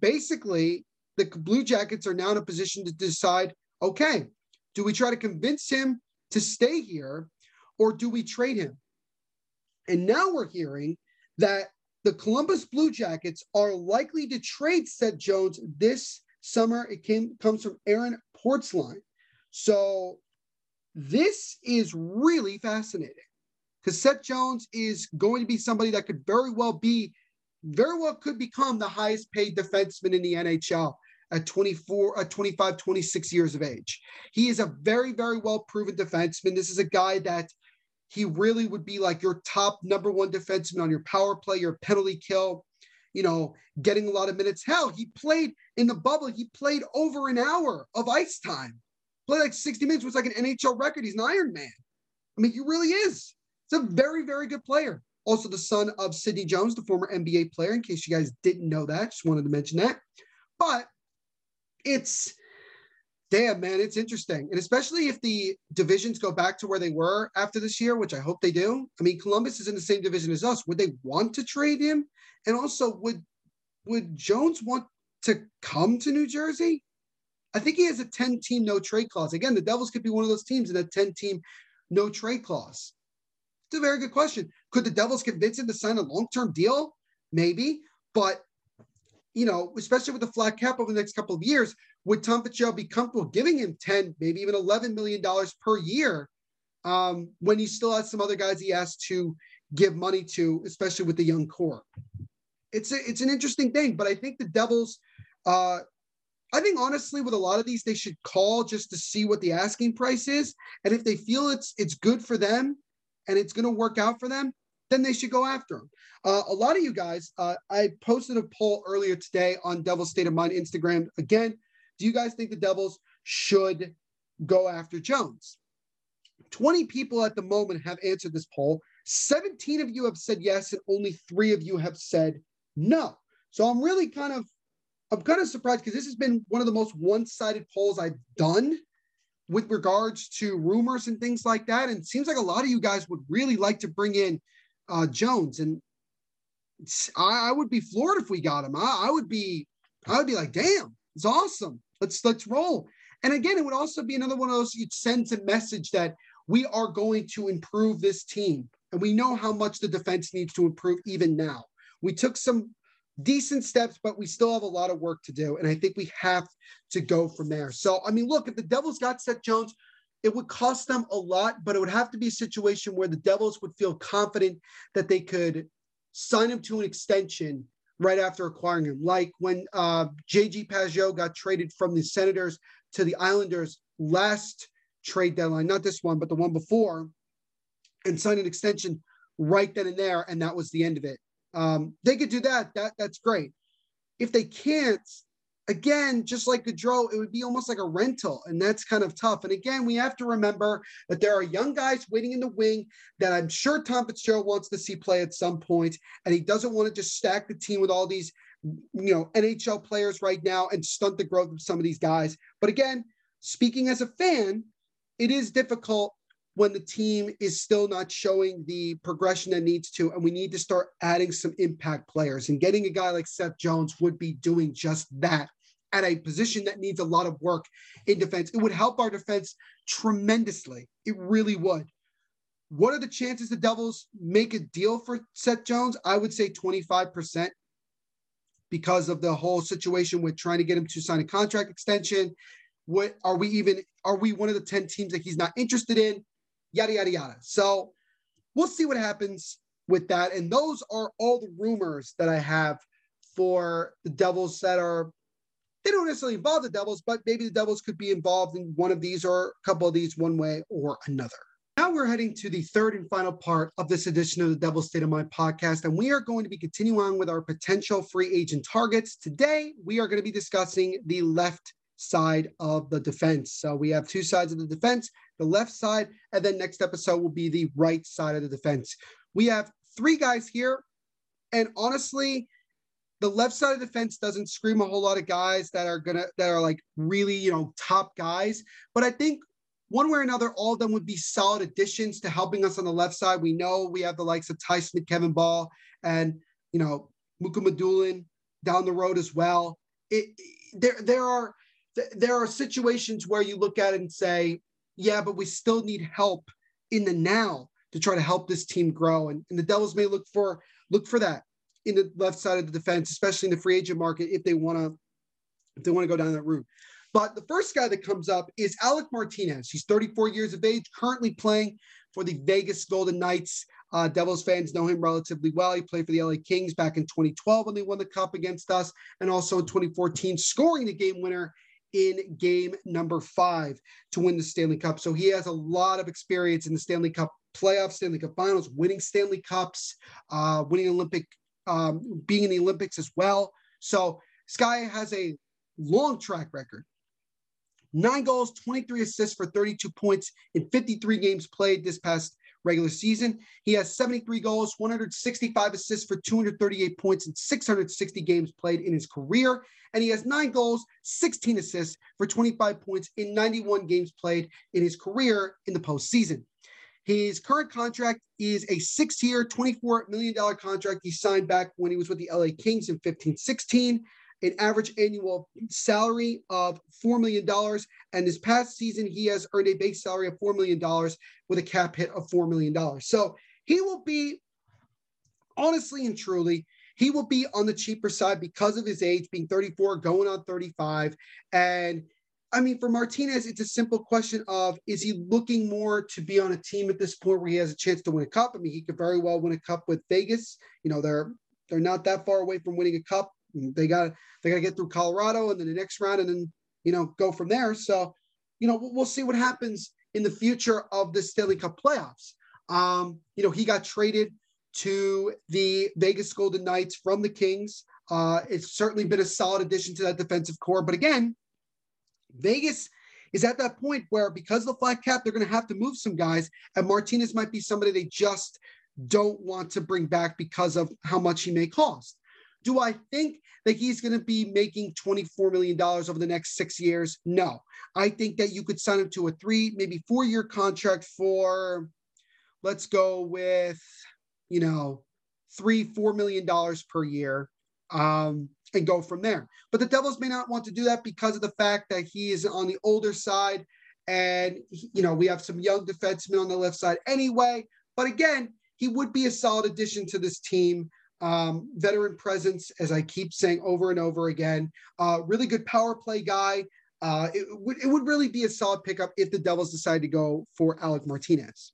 basically, the Blue Jackets are now in a position to decide okay, do we try to convince him to stay here or do we trade him? And now we're hearing that the Columbus Blue Jackets are likely to trade Seth Jones this summer. It came comes from Aaron Portzline. So this is really fascinating because Seth Jones is going to be somebody that could very well be, very well could become the highest paid defenseman in the NHL at 24, at 25, 26 years of age. He is a very, very well proven defenseman. This is a guy that he really would be like your top number one defenseman on your power play, your penalty kill, you know, getting a lot of minutes. Hell, he played in the bubble, he played over an hour of ice time. Played like 60 minutes, was like an NHL record. He's an Iron Man. I mean, he really is. He's a very, very good player. Also, the son of Sidney Jones, the former NBA player, in case you guys didn't know that. Just wanted to mention that. But it's damn man it's interesting. And especially if the divisions go back to where they were after this year which i hope they do. I mean columbus is in the same division as us. Would they want to trade him? And also would would jones want to come to new jersey? I think he has a 10 team no trade clause. Again the devils could be one of those teams in a 10 team no trade clause. It's a very good question. Could the devils convince him to sign a long-term deal? Maybe but you know, especially with the flat cap over the next couple of years, would Tom Fitzgerald be comfortable giving him 10, maybe even 11 million dollars per year um, when he still has some other guys he has to give money to, especially with the young core? It's a, it's an interesting thing, but I think the Devils, uh, I think honestly, with a lot of these, they should call just to see what the asking price is, and if they feel it's it's good for them and it's going to work out for them, then they should go after him. Uh, a lot of you guys, uh, I posted a poll earlier today on Devil's State of Mind Instagram. Again, do you guys think the Devils should go after Jones? 20 people at the moment have answered this poll. 17 of you have said yes, and only three of you have said no. So I'm really kind of I'm kind of surprised because this has been one of the most one-sided polls I've done with regards to rumors and things like that. And it seems like a lot of you guys would really like to bring in uh, Jones, and I, I, would be floored if we got him. I, I would be, I would be like, damn, it's awesome. Let's let's roll. And again, it would also be another one of those. It sends a message that we are going to improve this team, and we know how much the defense needs to improve even now. We took some decent steps, but we still have a lot of work to do. And I think we have to go from there. So, I mean, look, if the Devils got Seth Jones, it would cost them a lot, but it would have to be a situation where the Devils would feel confident that they could sign him to an extension right after acquiring him. Like when uh, JG Pageau got traded from the Senators to the Islanders last trade deadline, not this one, but the one before, and signed an extension right then and there. And that was the end of it. Um, they could do that. That that's great. If they can't, again, just like Gaudreau, it would be almost like a rental, and that's kind of tough. And again, we have to remember that there are young guys waiting in the wing that I'm sure Tom Fitzgerald wants to see play at some point, and he doesn't want to just stack the team with all these, you know, NHL players right now and stunt the growth of some of these guys. But again, speaking as a fan, it is difficult when the team is still not showing the progression that needs to, and we need to start adding some impact players. And getting a guy like Seth Jones would be doing just that at a position that needs a lot of work in defense. It would help our defense tremendously. It really would. What are the chances the Devils make a deal for Seth Jones? I would say 25% because of the whole situation with trying to get him to sign a contract extension. What are we even are we one of the 10 teams that he's not interested in? Yada, yada, yada. So we'll see what happens with that. And those are all the rumors that I have for the Devils that are, they don't necessarily involve the Devils, but maybe the Devils could be involved in one of these or a couple of these one way or another. Now we're heading to the third and final part of this edition of the Devil State of Mind podcast, and we are going to be continuing on with our potential free agent targets. Today, we are going to be discussing the left side of the defense. So we have two sides of the defense the left side, and then next episode will be the right side of the defense. We have three guys here, and honestly, the left side of the fence doesn't scream a whole lot of guys that are gonna that are like really you know top guys, but I think one way or another, all of them would be solid additions to helping us on the left side. We know we have the likes of Ty Smith, Kevin Bahl, and you know Mukhamadullin down the road as well. It, there there are there are situations where you look at it and say, yeah, but we still need help in the now to try to help this team grow. And, and the Devils may look for look for that in the left side of the defense, especially in the free agent market, if they want to if they want to go down that route. But the first guy that comes up is Alec Martinez. He's 34 years of age, currently playing for the Vegas Golden Knights. Uh, Devils fans know him relatively well. He played for the LA Kings back in 2012 when they won the Cup against us, and also in 2014, scoring the game winner in game number five to win the Stanley Cup. So he has a lot of experience in the Stanley Cup playoffs, Stanley Cup finals, winning Stanley Cups, uh, winning Olympic, um, being in the Olympics as well. So Sky has a long track record. Nine goals, 23 assists for 32 points in 53 games played this past regular season. He has 73 goals, 165 assists for 238 points in 660 games played in his career. And he has nine goals, 16 assists for 25 points in 91 games played in his career in the postseason. His current contract is a six year, $24 million contract he signed back when he was with the LA Kings in 15 16 an average annual salary of $4 million. And this past season, he has earned a base salary of $4 million with a cap hit of $4 million. So he will be, honestly and truly, he will be on the cheaper side because of his age, being 34, going on 35. And I mean, for Martinez, it's a simple question of is he looking more to be on a team at this point where he has a chance to win a cup? I mean, he could very well win a cup with Vegas. You know, they're they're not that far away from winning a cup. They got they got to get through Colorado and then the next round, and then you know go from there. So, you know, we'll, we'll see what happens in the future of the Stanley Cup playoffs. Um, you know, he got traded to the Vegas Golden Knights from the Kings. Uh, it's certainly been a solid addition to that defensive core, but again, Vegas is at that point where because of the flat cap, they're going to have to move some guys, and Martinez might be somebody they just don't want to bring back because of how much he may cost. Do I think that he's going to be making $24 million over the next six years? No. I think that you could sign him to a three, maybe four year contract for, let's go with, you know, three, $4 million per year um, and go from there. But the Devils may not want to do that because of the fact that he is on the older side. And, you know, we have some young defensemen on the left side anyway. But again, he would be a solid addition to this team um, veteran presence, as I keep saying over and over again. Uh, really good power play guy. Uh, it, would, it would really be a solid pickup if the Devils decide to go for Alec Martinez.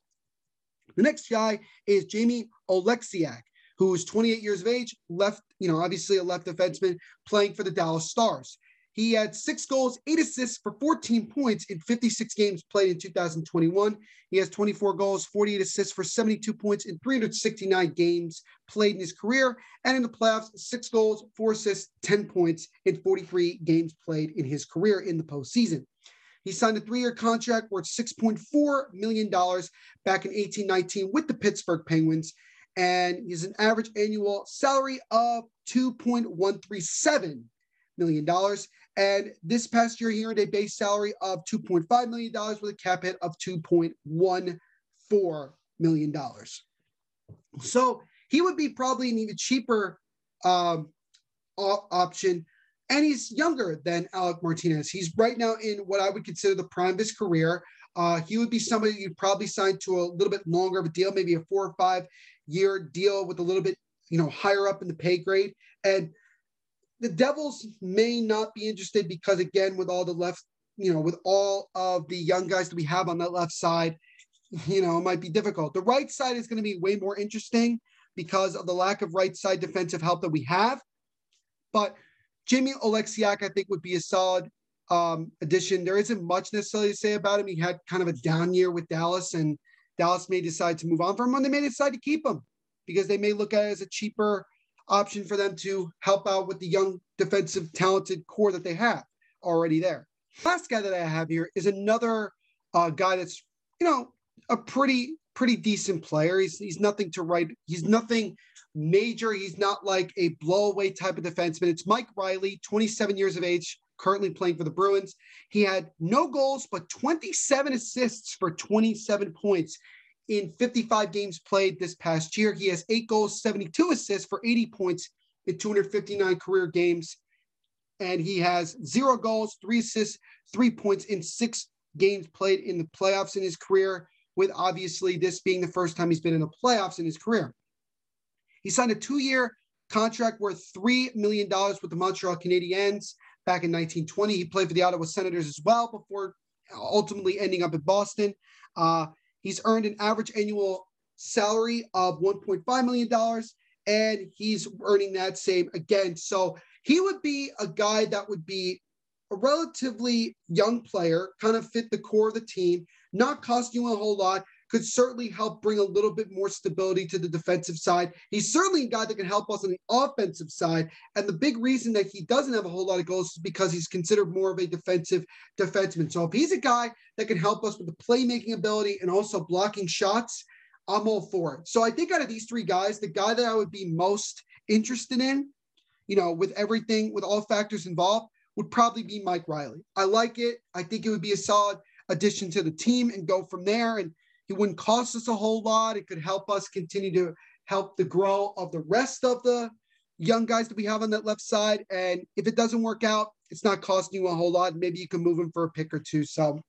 The next guy is Jamie Oleksiak, who's 28 years of age, left, you know, obviously a left defenseman playing for the Dallas Stars. He had six goals, eight assists for 14 points in 56 games played in 2021. He has 24 goals, 48 assists for 72 points in 369 games played in his career. And in the playoffs, six goals, four assists, 10 points in 43 games played in his career in the postseason. He signed a three year contract worth $6.4 million back in 1819 with the Pittsburgh Penguins. And he's an average annual salary of $2.137 million. And this past year, he earned a base salary of $2.5 million with a cap hit of $2.14 million. So he would be probably an even cheaper um, option. And he's younger than Alec Martinez. He's right now in what I would consider the prime of his career. Uh, he would be somebody you'd probably sign to a little bit longer of a deal, maybe a four or five year deal with a little bit, you know, higher up in the pay grade. And the Devils may not be interested because, again, with all the left, you know, with all of the young guys that we have on that left side, you know, it might be difficult. The right side is going to be way more interesting because of the lack of right side defensive help that we have. But Jimmy Oleksiak, I think, would be a solid um, addition. There isn't much necessarily to say about him. He had kind of a down year with Dallas, and Dallas may decide to move on from him, and they may decide to keep him because they may look at it as a cheaper option for them to help out with the young defensive talented core that they have already there. Last guy that I have here is another uh, guy that's you know a pretty pretty decent player. He's he's nothing to write. He's nothing major. He's not like a blowaway type of defenseman. It's Mike Reilly, 27 years of age, currently playing for the Bruins. He had no goals but 27 assists for 27 points in 55 games played this past year. He has eight goals, 72 assists for 80 points in 259 career games. And he has zero goals, three assists, three points in six games played in the playoffs in his career, with obviously this being the first time he's been in the playoffs in his career. He signed a two year contract worth $3 million with the Montreal Canadiens back in 1920. He played for the Ottawa Senators as well before ultimately ending up in Boston. Uh, He's earned an average annual salary of $1.5 million, and he's earning that same again. So he would be a guy that would be a relatively young player, kind of fit the core of the team, not cost you a whole lot, could certainly help bring a little bit more stability to the defensive side. He's certainly a guy that can help us on the offensive side. And the big reason that he doesn't have a whole lot of goals is because he's considered more of a defensive defenseman. So if he's a guy that can help us with the playmaking ability and also blocking shots, I'm all for it. So I think out of these three guys, the guy that I would be most interested in, you know, with everything, with all factors involved, would probably be Mike Reilly. I like it. I think it would be a solid addition to the team and go from there. And he wouldn't cost us a whole lot. It could help us continue to help the grow of the rest of the young guys that we have on that left side. And if it doesn't work out, it's not costing you a whole lot. Maybe you can move him for a pick or two. So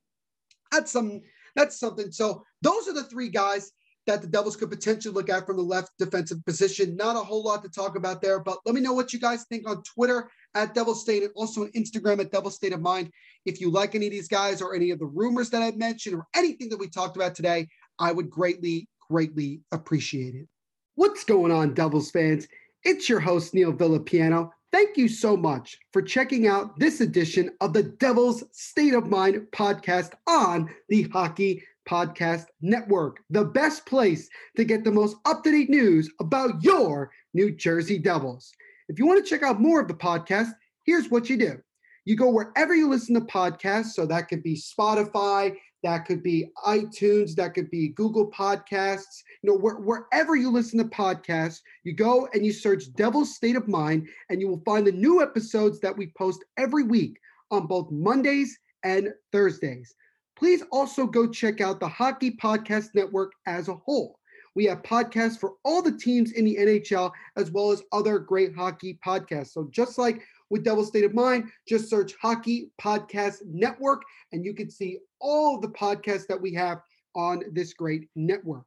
that's some that's something. So those are the three guys that the Devils could potentially look at from the left defensive position. Not a whole lot to talk about there, but let me know what you guys think on Twitter at Devil State and also on Instagram at Devil State of Mind. If you like any of these guys or any of the rumors that I've mentioned or anything that we talked about today, I would greatly, greatly appreciate it. What's going on, Devils fans? It's your host, Neil Villapiano. Thank you so much for checking out this edition of the Devil's State of Mind podcast on the Hockey Podcast Network, the best place to get the most up to date news about your New Jersey Devils. If you want to check out more of the podcast, here's what you do you go wherever you listen to podcasts. So that could be Spotify, that could be iTunes, that could be Google Podcasts, you know, where, wherever you listen to podcasts, you go and you search Devil's State of Mind, and you will find the new episodes that we post every week on both Mondays and Thursdays. Please also go check out the Hockey Podcast Network as a whole. We have podcasts for all the teams in the NHL, as well as other great hockey podcasts. So, just like with Devil State of Mind, just search Hockey Podcast Network, and you can see all the podcasts that we have on this great network.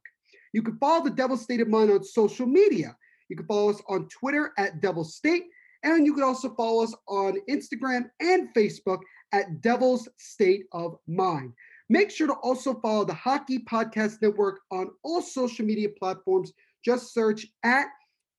You can follow the Devil State of Mind on social media. You can follow us on Twitter at Devil State, and you can also follow us on Instagram and Facebook at Devil's State of Mind. Make sure to also follow the Hockey Podcast Network on all social media platforms. Just search at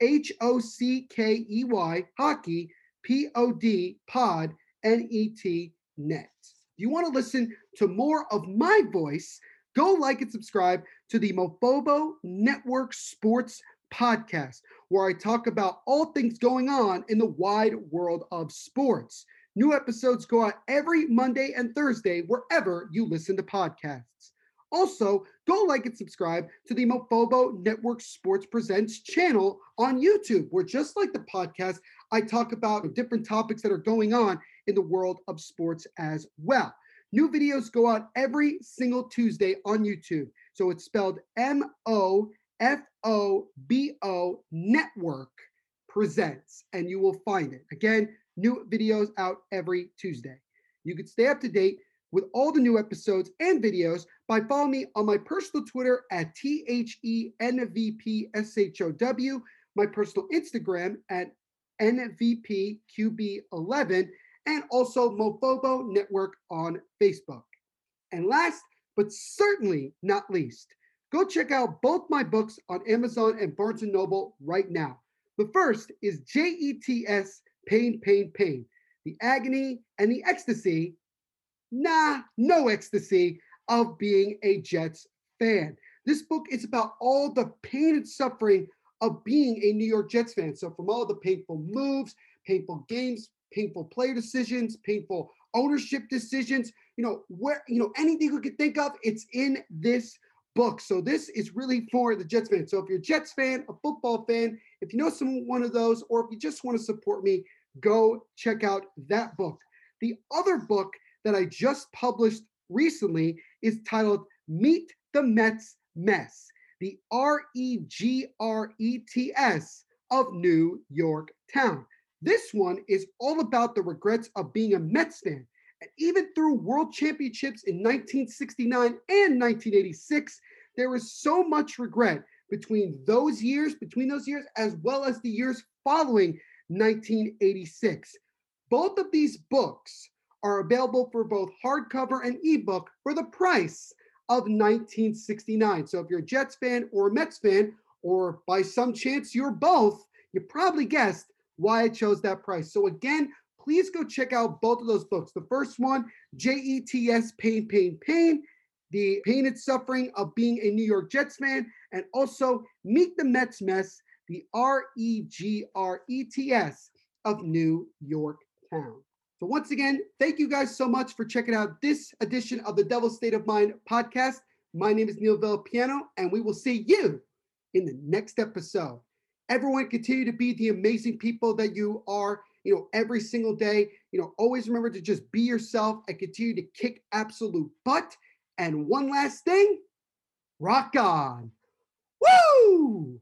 H O C K E Y Hockey P O D Pod N E T Net. If you want to listen to more of my voice? Go like and subscribe to the Mofobo Network Sports Podcast, where I talk about all things going on in the wide world of sports. New episodes go out every Monday and Thursday, wherever you listen to podcasts. Also, go like and subscribe to the Mofobo Network Sports Presents channel on YouTube, where just like the podcast, I talk about different topics that are going on in the world of sports as well. New videos go out every single Tuesday on YouTube. So it's spelled M O F O B O Network Presents, and you will find it. Again, new videos out every Tuesday. You can stay up to date with all the new episodes and videos by following me on my personal Twitter at T H E N V P S H O W, my personal Instagram at NVPQB11, and also Mofobo Network on Facebook. And last but certainly not least, go check out both my books on Amazon and Barnes & Noble right now. The first is JETS Pain, Pain, Pain, the agony and the ecstasy nah, no ecstasy of being a Jets fan. This book is about all the pain and suffering of being a New York Jets fan. So, from all the painful moves, painful games, painful player decisions, painful ownership decisions, you know, where, you know, anything you could think of, it's in this book. So, this is really for the Jets fan. So, if you're a Jets fan, a football fan, if you know someone one of those, or if you just want to support me, go check out that book. The other book that I just published recently is titled Meet the Mets Mess, the R E G R E T S of New York Town. This one is all about the regrets of being a Mets fan. And even through world championships in 1969 and 1986, there was so much regret between those years, between those years, as well as the years following 1986. Both of these books are available for both hardcover and ebook for the price of 1969. So if you're a Jets fan or a Mets fan, or by some chance you're both, you probably guessed why I chose that price. So again, please go check out both of those books. The first one, JETS Pain, Pain, Pain, the pain and suffering of being a New York Jets fan, and also Meet the Mets Mess, the R E G R E T S of New York Town. So, once again, thank you guys so much for checking out this edition of the Devil State of Mind podcast. My name is Neil Villapiano, and we will see you in the next episode. Everyone, continue to be the amazing people that you are, you know, every single day. You know, always remember to just be yourself and continue to kick absolute butt. And one last thing rock on. Woo!